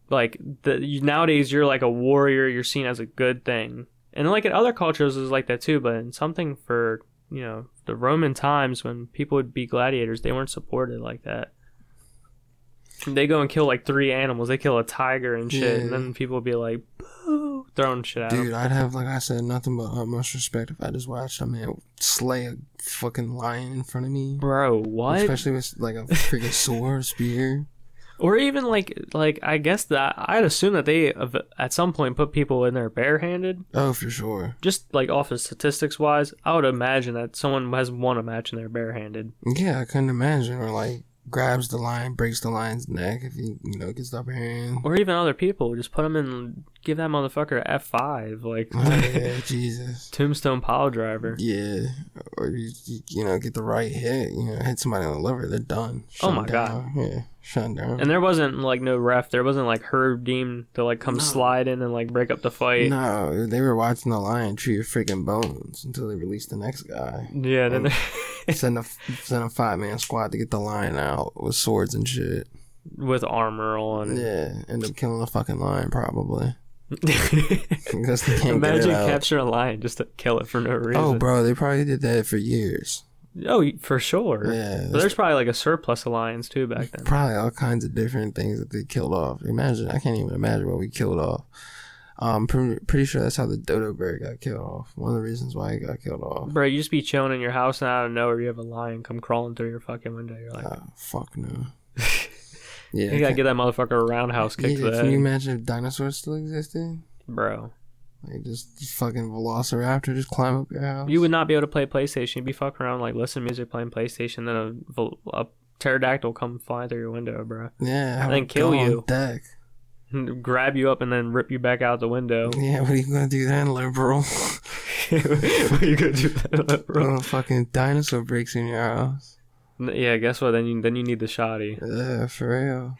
like the nowadays you're like a warrior. You're seen as a good thing, and like in other cultures is like that too. But in something for you know the Roman times when people would be gladiators, they weren't supported like that. They go and kill like three animals. They kill a tiger and shit, and then people would be like, "Boo!" throwing shit at. Dude, I'd have like I said nothing but utmost respect if I just watched a man slay a fucking lion in front of me. Bro, what? Especially with like a freaking sword, spear. Or even like like I guess that I'd assume that they have at some point put people in there barehanded. Oh, for sure. Just like off of statistics wise, I would imagine that someone has won a match and they're barehanded. Yeah, I couldn't imagine. Or like grabs the lion, breaks the lion's neck if he, you know, gets the upper hand. Or even other people, just put them in, give that motherfucker F five, like <laughs> Oh, yeah, <laughs> Jesus. Tombstone pile driver. Yeah, or you, you, know, get the right hit. You know, hit somebody on the liver, they're done. Oh Shut my down. Yeah, shut down. And there wasn't like no ref. There wasn't like Herb Dean to like come No. slide in and like break up the fight. no, they were watching the lion chew your freaking bones until they released the next guy. Yeah, then <laughs> send a send a five man squad to get the lion out with swords and shit. with armor on. Yeah, end up killing the fucking lion probably because they can't Imagine get it out. capturing a lion just to kill it for no oh, reason. Oh, bro, they probably did that for years. Oh, for sure. Yeah, But there's probably like a surplus of lions too back then. probably all kinds of different things that they killed off. Imagine, I can't even imagine what we killed off. Um, pretty, pretty sure that's how the dodo bird got killed off. One of the reasons why he got killed off. Bro, you just be chilling in your house and out of nowhere you have a lion come crawling through your fucking window. You're like, Ah, fuck no. <laughs> Yeah, you gotta get that motherfucker a roundhouse kick yeah, Can you imagine if dinosaurs still existed? Bro, Like just, just fucking velociraptor just climb up your house. you would not be able to play PlayStation. You'd be fucking around like listen to music, playing PlayStation, then a, a pterodactyl come fly through your window, bro. yeah, have then kill you. Deck. Grab you up and then rip you back out the window. <laughs> Yeah, what are you gonna do then, liberal? <laughs> what are you gonna do, that, bro? Oh, fucking dinosaur breaks in your house. Yeah, guess what? Then you then you need the shoddy. Yeah, for real.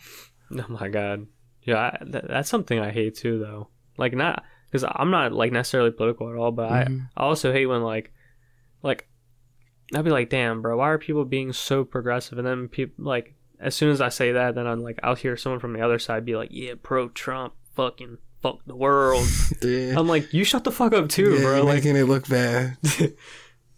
Oh my god. Yeah, I, that, that's something I hate too, though. Like not because I'm not like necessarily political at all, but Mhm. I I also hate when like like I'd be like, damn, bro, why are people being so progressive? And then people like as soon as I say that, then I'm like, I'll hear someone from the other side be like, yeah, pro Trump, fucking fuck the world. <laughs> Yeah. I'm like, you shut the fuck up too, yeah, bro. you're Like making it look bad. <laughs>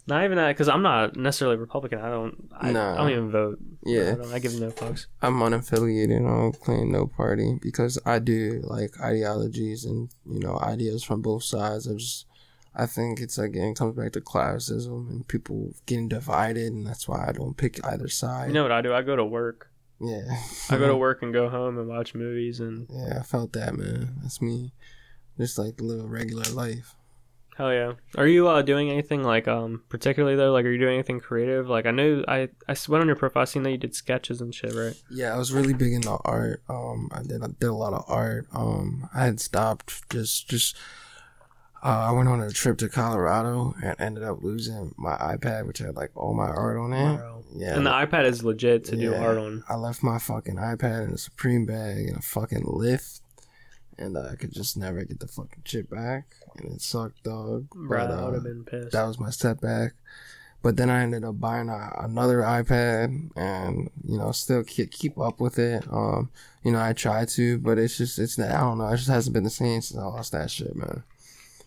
not even that because I'm not necessarily Republican. I don't. I, Nah. I don't even vote. Yeah. I, don't, I give no fucks. I'm unaffiliated. I don't claim no party because I do like ideologies and you know ideas from both sides. I just I think it's again comes back to classism and people getting divided, and that's why I don't pick either side. You know what I do? I go to work. Yeah, I go to <laughs> work and go home and watch movies and Yeah, I felt that man. That's me. Just like live a regular life. Hell yeah. Are you uh, doing anything like um particularly though? Like, are you doing anything creative? Like, I knew I went on your profile, I seen that you did sketches and shit, right? Yeah, I was really big into art. Um, I did I did a lot of art. Um, I had stopped just just. Uh, I went on a trip to Colorado and ended up losing my iPad, which had like all my art on it. Yeah, And the iPad is legit to do art on. I left my fucking iPad in a Supreme bag in a fucking lift, and uh, I could just never get the fucking shit back, and it sucked, dog. Bro, But, I would uh, have been pissed. that was my setback. But then I ended up buying a, another iPad, and you know, still keep keep up with it. Um, you know, I try to, but it's just it's I don't know, it just hasn't been the same since I lost that shit, man.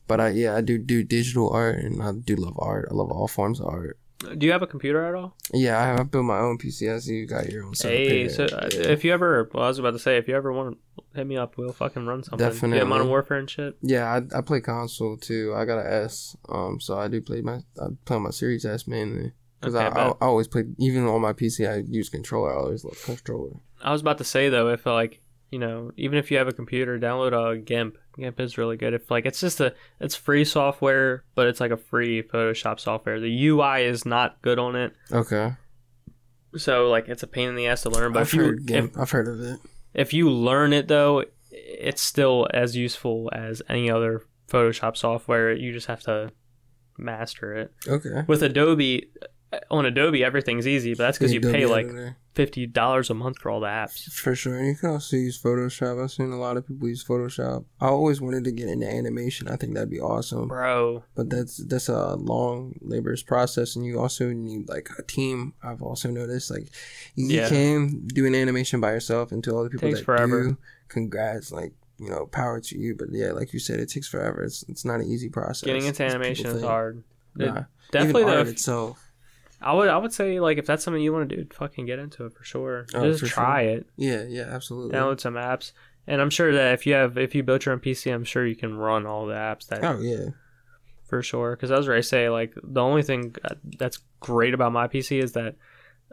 But I yeah, I do do digital art, and I do love art. I love all forms of art. Do you have a computer at all? Yeah, I have I built my own PC. I see you got your own. Hey, so uh, Yeah. if you ever, well, I was about to say, if you ever want to hit me up, we'll fucking run something. Yeah, Definitely. Modern Warfare and shit. Yeah, I, I play console too. I got an S, um, so I do play my I play my Series S mainly because Okay, I, I. I always play even on my PC. I use controller. I always love controller. I was about to say though, if like you know, even if you have a computer, download a GIMP. GIMP is really good. If like it's just a, it's free software, but it's like a free Photoshop software. The UI is not good on it, Okay, so like it's a pain in the ass to learn. But I've if you heard if, I've heard of it. if you learn it though, it's still as useful as any other Photoshop software. You just have to master it. Okay, With Adobe, Uh, on Adobe, everything's easy, but that's because you Adobe pay like Editor. fifty dollars a month for all the apps. for sure. And you can also use Photoshop. I've seen a lot of people use Photoshop. I always wanted to get into animation. I think that'd be awesome. Bro, but that's that's a long laborious process and you also need like a team i've also noticed like you, Yeah. can do an animation by yourself and to all the people Takes that forever. do congrats like you know power to you but yeah like you said it takes forever it's, it's not an easy process getting into animation is hard. Nah. definitely Even art itself I would I would say like if that's something you want to do, fucking get into it for sure. Oh, Just for try it. yeah yeah absolutely Download some apps, and I'm sure that if you have if you built your own PC, I'm sure you can run all the apps that oh yeah for sure. Because as I was ready to say like the only thing uh, that's great about my PC is that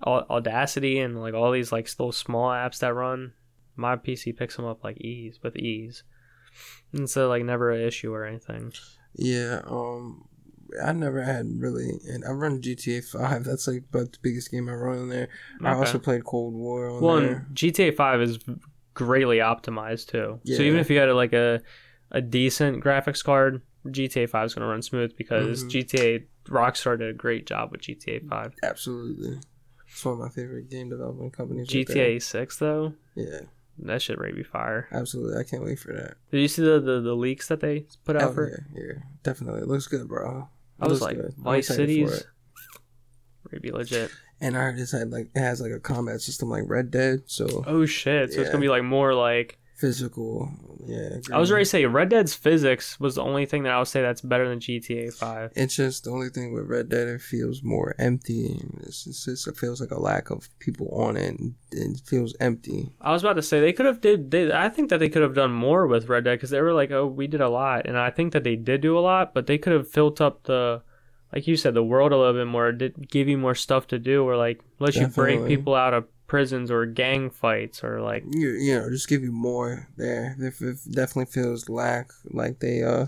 Audacity and like all these like still small apps that run, my PC picks them up like ease with ease, and so like never an issue or anything. yeah um I never had really, and I run GTA Five. That's like about the biggest game I run on there. I also played Cold War on Well, there. and GTA Five is greatly optimized too. So even if you had like a a decent graphics card, GTA Five is going to run smooth because Mhm. GTA Rockstar did a great job with GTA Five. Absolutely. It's one of my favorite game development companies. right GTA Six though. Yeah, that shit rate be fire. absolutely. I can't wait for that. Did you see the the, the leaks that they put out Oh, for? it? yeah, yeah, definitely. It looks good, bro. I was like good. Vice Cities. it. Would be legit. And I heard it's had like it has like a combat system like Red Dead, so Oh shit! So it's gonna be like more like physical. Yeah, I was ready to say Red Dead's physics was the only thing that I would say that's better than GTA Five. It's just the only thing with Red Dead. It feels more empty. It's, it's just, it feels like a lack of people on it, and it feels empty. I was about to say they could have did. They, I think that they could have done more with Red Dead because they were like, "Oh, we did a lot," and I think that they did do a lot, but they could have filled up the, like you said, the world a little bit more. Did give you more stuff to do, or like let you bring people out of prisons or gang fights, or like You, you know, just give you more there. It, it definitely feels lack like they uh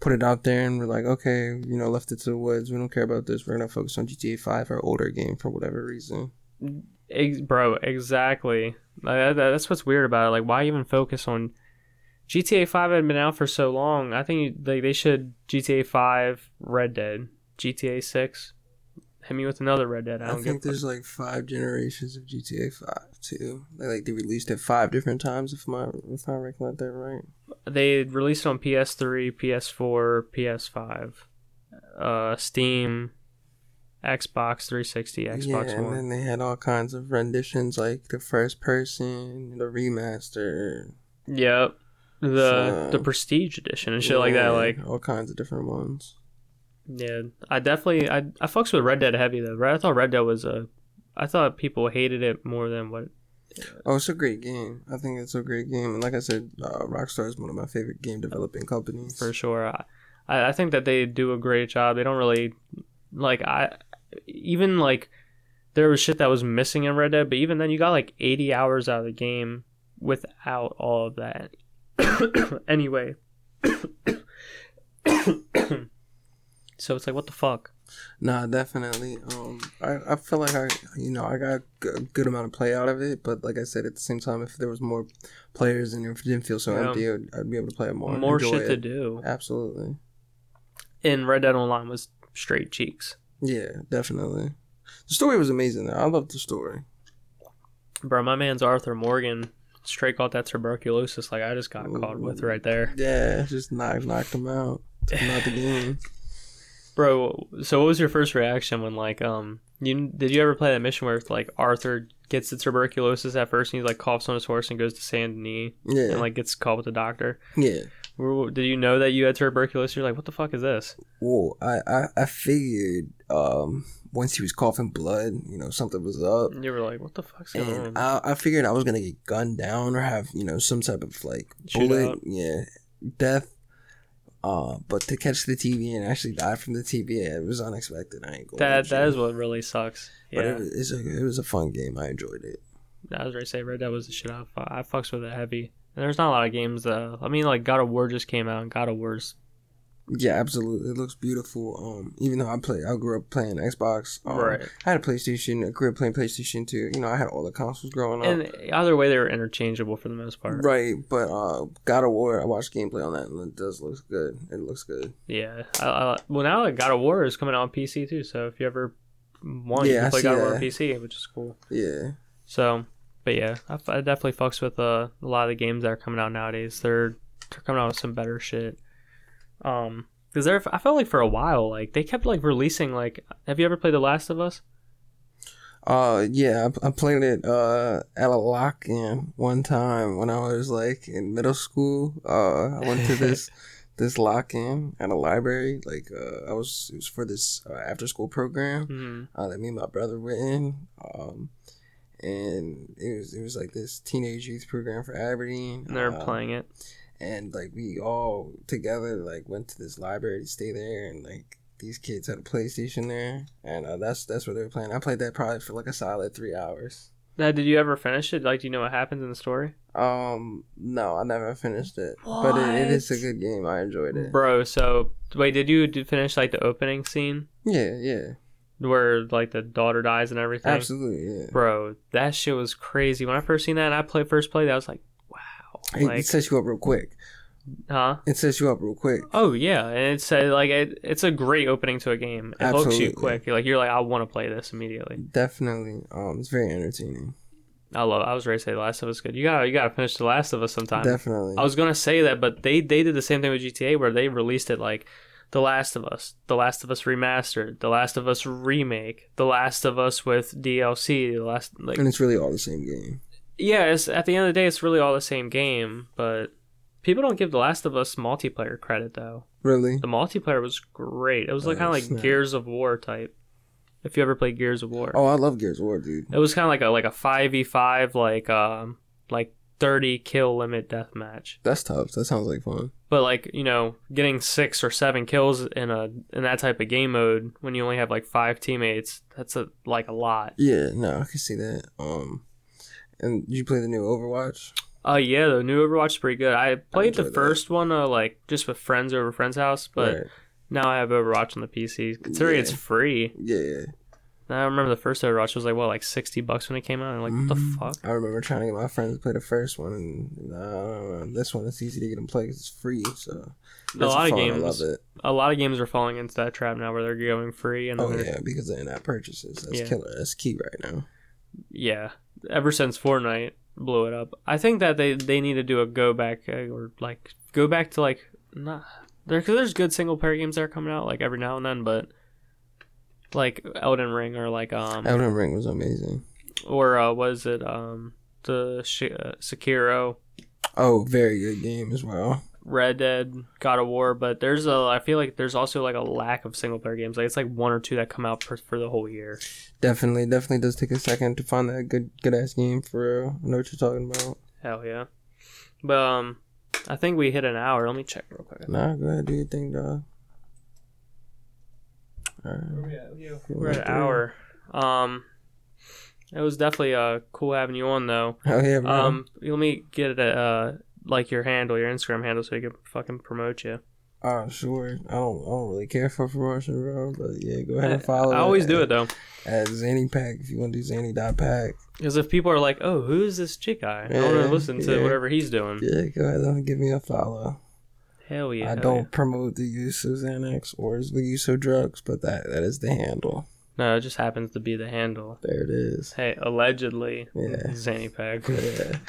put it out there and we're like, okay, you know, left it to the woods. We don't care about this. We're gonna focus on GTA Five, our older game, for whatever reason. Ex- bro, exactly. Like, that, that- that's what's weird about it. Like, why even focus on GTA Five? Had been out for so long. I think they they should GTA Five, Red Dead, GTA Six. Hit me with another Red Dead. I I, think there's like five generations of GTA Five too. They like they released it five different times, if my if I recollect that right. They released it on PS3, PS4, PS5, uh, Steam, Xbox 360, Xbox yeah, and One. then they had all kinds of renditions, like the first person, the remaster, Yep. The So- the Prestige edition and shit like that. Like all kinds of different ones. Yeah, I definitely I I fucks with Red Dead heavy though. Right, I thought Red Dead was a, I thought people hated it more than what. Oh, it's a great game. I think it's a great game, and like I said, uh, Rockstar is one of my favorite game developing companies. For sure, I I I think that they do a great job. They don't really like I even like there was shit that was missing in Red Dead, but even then you got like eighty hours out of the game without all of that. <coughs> anyway. <coughs> <coughs> so it's like what the fuck. Nah, definitely. Um, I, I feel like I, you know, I got a good amount of play out of it, but like I said, at the same time, if there was more players and if it didn't feel so Yeah. empty, I'd, I'd be able to play it more. More shit to do. Absolutely. in Red Dead Online was straight cheeks. Yeah, definitely. The story was amazing. Though. I loved the story. Bro, my man's Arthur Morgan straight caught that tuberculosis like I just got caught with right there. Yeah, just knocked knocked him out. Took him out the <laughs> game. Bro, so what was your first reaction when like um you did you ever play that mission where like Arthur gets the tuberculosis at first and he like coughs on his horse and goes to Saint Denis Yeah, and like gets called with the doctor? yeah. Did you know that you had tuberculosis? You're like, what the fuck is this? Well, I, I I figured um once he was coughing blood, you know, something was up. You were like, what the fuck's going And on? I, I figured I was gonna get gunned down or have you know some type of like Shootout. bullet, yeah, death. Uh, but to catch the TB and actually die from the TB, it was unexpected. I ain't going. That that is what really sucks. But Yeah, it was, it's a, it was a fun game. I enjoyed it. I was ready to say Red Dead was the shit I, I fucks with it heavy. And there's not a lot of games though. I mean, like God of War just came out, and God of War's Yeah, absolutely. It looks beautiful. Um, even though I play, I grew up playing Xbox. Um, Right. I had a PlayStation. I grew up playing PlayStation too. You know, I had all the consoles growing up. and either way they were interchangeable for the most part. Right, but uh, God of War. I watched gameplay on that, and it does look good. It looks good. Yeah. I, I, well, now like, God of War is coming out on PC too. So if you ever want, you can play God of War on PC, which is cool. Yeah, So, but yeah, I definitely fucks with uh, a lot of the games that are coming out nowadays. They're they're coming out with some better shit. Um, because there, I felt like for a while, like they kept like releasing like. Have you ever played The Last of Us? Uh, yeah, I, I played it uh at a lock-in one time when I was like in middle school. Uh, I went to this <laughs> this lock-in at a library. Like, uh, I was it was for this uh, after-school program hmm uh, that me and my brother were in. Um, and it was it was like this teenage youth program for Aberdeen. And they're Uh, playing it. And like we all together like went to this library to stay there and like these kids had a playstation there and uh, that's that's what they were playing. I played that probably for like a solid three hours. Now, did you ever finish it? Like, do you know what happens in the story? um no i never finished it. But it, it is a good game. I enjoyed it. Bro, so wait, did you finish like the opening scene? Yeah yeah. Where like the daughter dies and everything? absolutely yeah. Bro, that shit was crazy. When I first seen that, and I played first played, that I was like, it, like, it sets you up real quick huh? it sets you up real quick Oh yeah, and it's uh, like it, it's a great opening to a game. It hooks you Absolutely. quick. Like you're like, I want to play this immediately. definitely um it's very entertaining I love. It. I was ready to say The Last of Us good. You got you got to finish The Last of Us sometime. definitely I was gonna say that, but they they did the same thing with GTA where they released it like The Last of Us, The Last of Us remastered, The Last of Us remake, The Last of Us with DLC. The last like and it's really all the same game yeah, it's, at the end of the day, it's really all the same game, but people don't give The Last of Us multiplayer credit though. really The multiplayer was great. It was like Oh, kind of like snap. Gears of War type. If you ever played Gears of War, oh i love gears of war dude it was kind of like a like a five v five like um like thirty kill limit death match. that's tough that sounds like fun But like you know, getting six or seven kills in a in that type of game mode when you only have like five teammates, that's a like a lot. Yeah, no, I can see that. Um, and did you play the new Overwatch? Oh yeah, the new Overwatch is pretty good. I played the enjoyed that. first one uh, like just with friends over friend's house, but Right. now I have Overwatch on the PC. Considering Yeah. it's free, Yeah, I remember the first Overwatch was like what like sixty bucks when it came out. I'm like what the Mhm. fuck? I remember trying to get my friends to play the first one, and uh, this one it's easy to get them play because it's free. So A lot of fun, I games, love it. a lot of games are falling into that trap now where they're going free and Oh yeah, because of in-app purchases. That's Yeah. killer. That's key right now. Yeah, ever since Fortnite blew it up, I think that they they need to do a go back uh, or like go back to like not there because there's good single player games that are coming out like every now and then, but like Elden Ring or like um Elden Ring was amazing. or uh, was it um the Sh- uh, Sekiro, Oh, very good game as well. Red Dead, God of War, but there's a I feel like there's also like a lack of single player games. Like it's like one or two that come out for, for the whole year. Definitely, definitely does take a second to find that good, good ass game for real. I know what you're talking about. Hell yeah. But um I think we hit an hour. Let me check real quick. Nah, go ahead, do your thing, dog. Alright. We're at an hour. Um it was definitely uh cool having you on though. Oh yeah, bro. Um let me get it uh like your handle, your Instagram handle so we can fucking promote you. Oh, sure. I don't. I don't really care for promotion, bro. But yeah, go ahead and follow. I always do it though. at Zany Pack if you want to do dot Pack. Because if people are like, "Oh, who's this chick guy?" I want to listen to yeah. whatever he's doing. Yeah, go ahead and give me a follow. Hell yeah. I hell don't promote the use of Xanax or the use of drugs, but that that is the handle. No, it just happens to be the handle. There it is. Hey, allegedly, Yeah. Zanny Pack. Yeah. <laughs>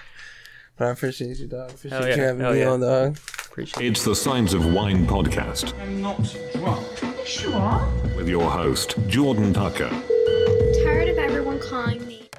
But I appreciate you, dog. Appreciate Hell yeah, you having hell me yeah. on, dog. Appreciate it. It's the Signs of Wine podcast I'm not drunk. Sure. with your host, Jordan Tucker. Tired of everyone calling me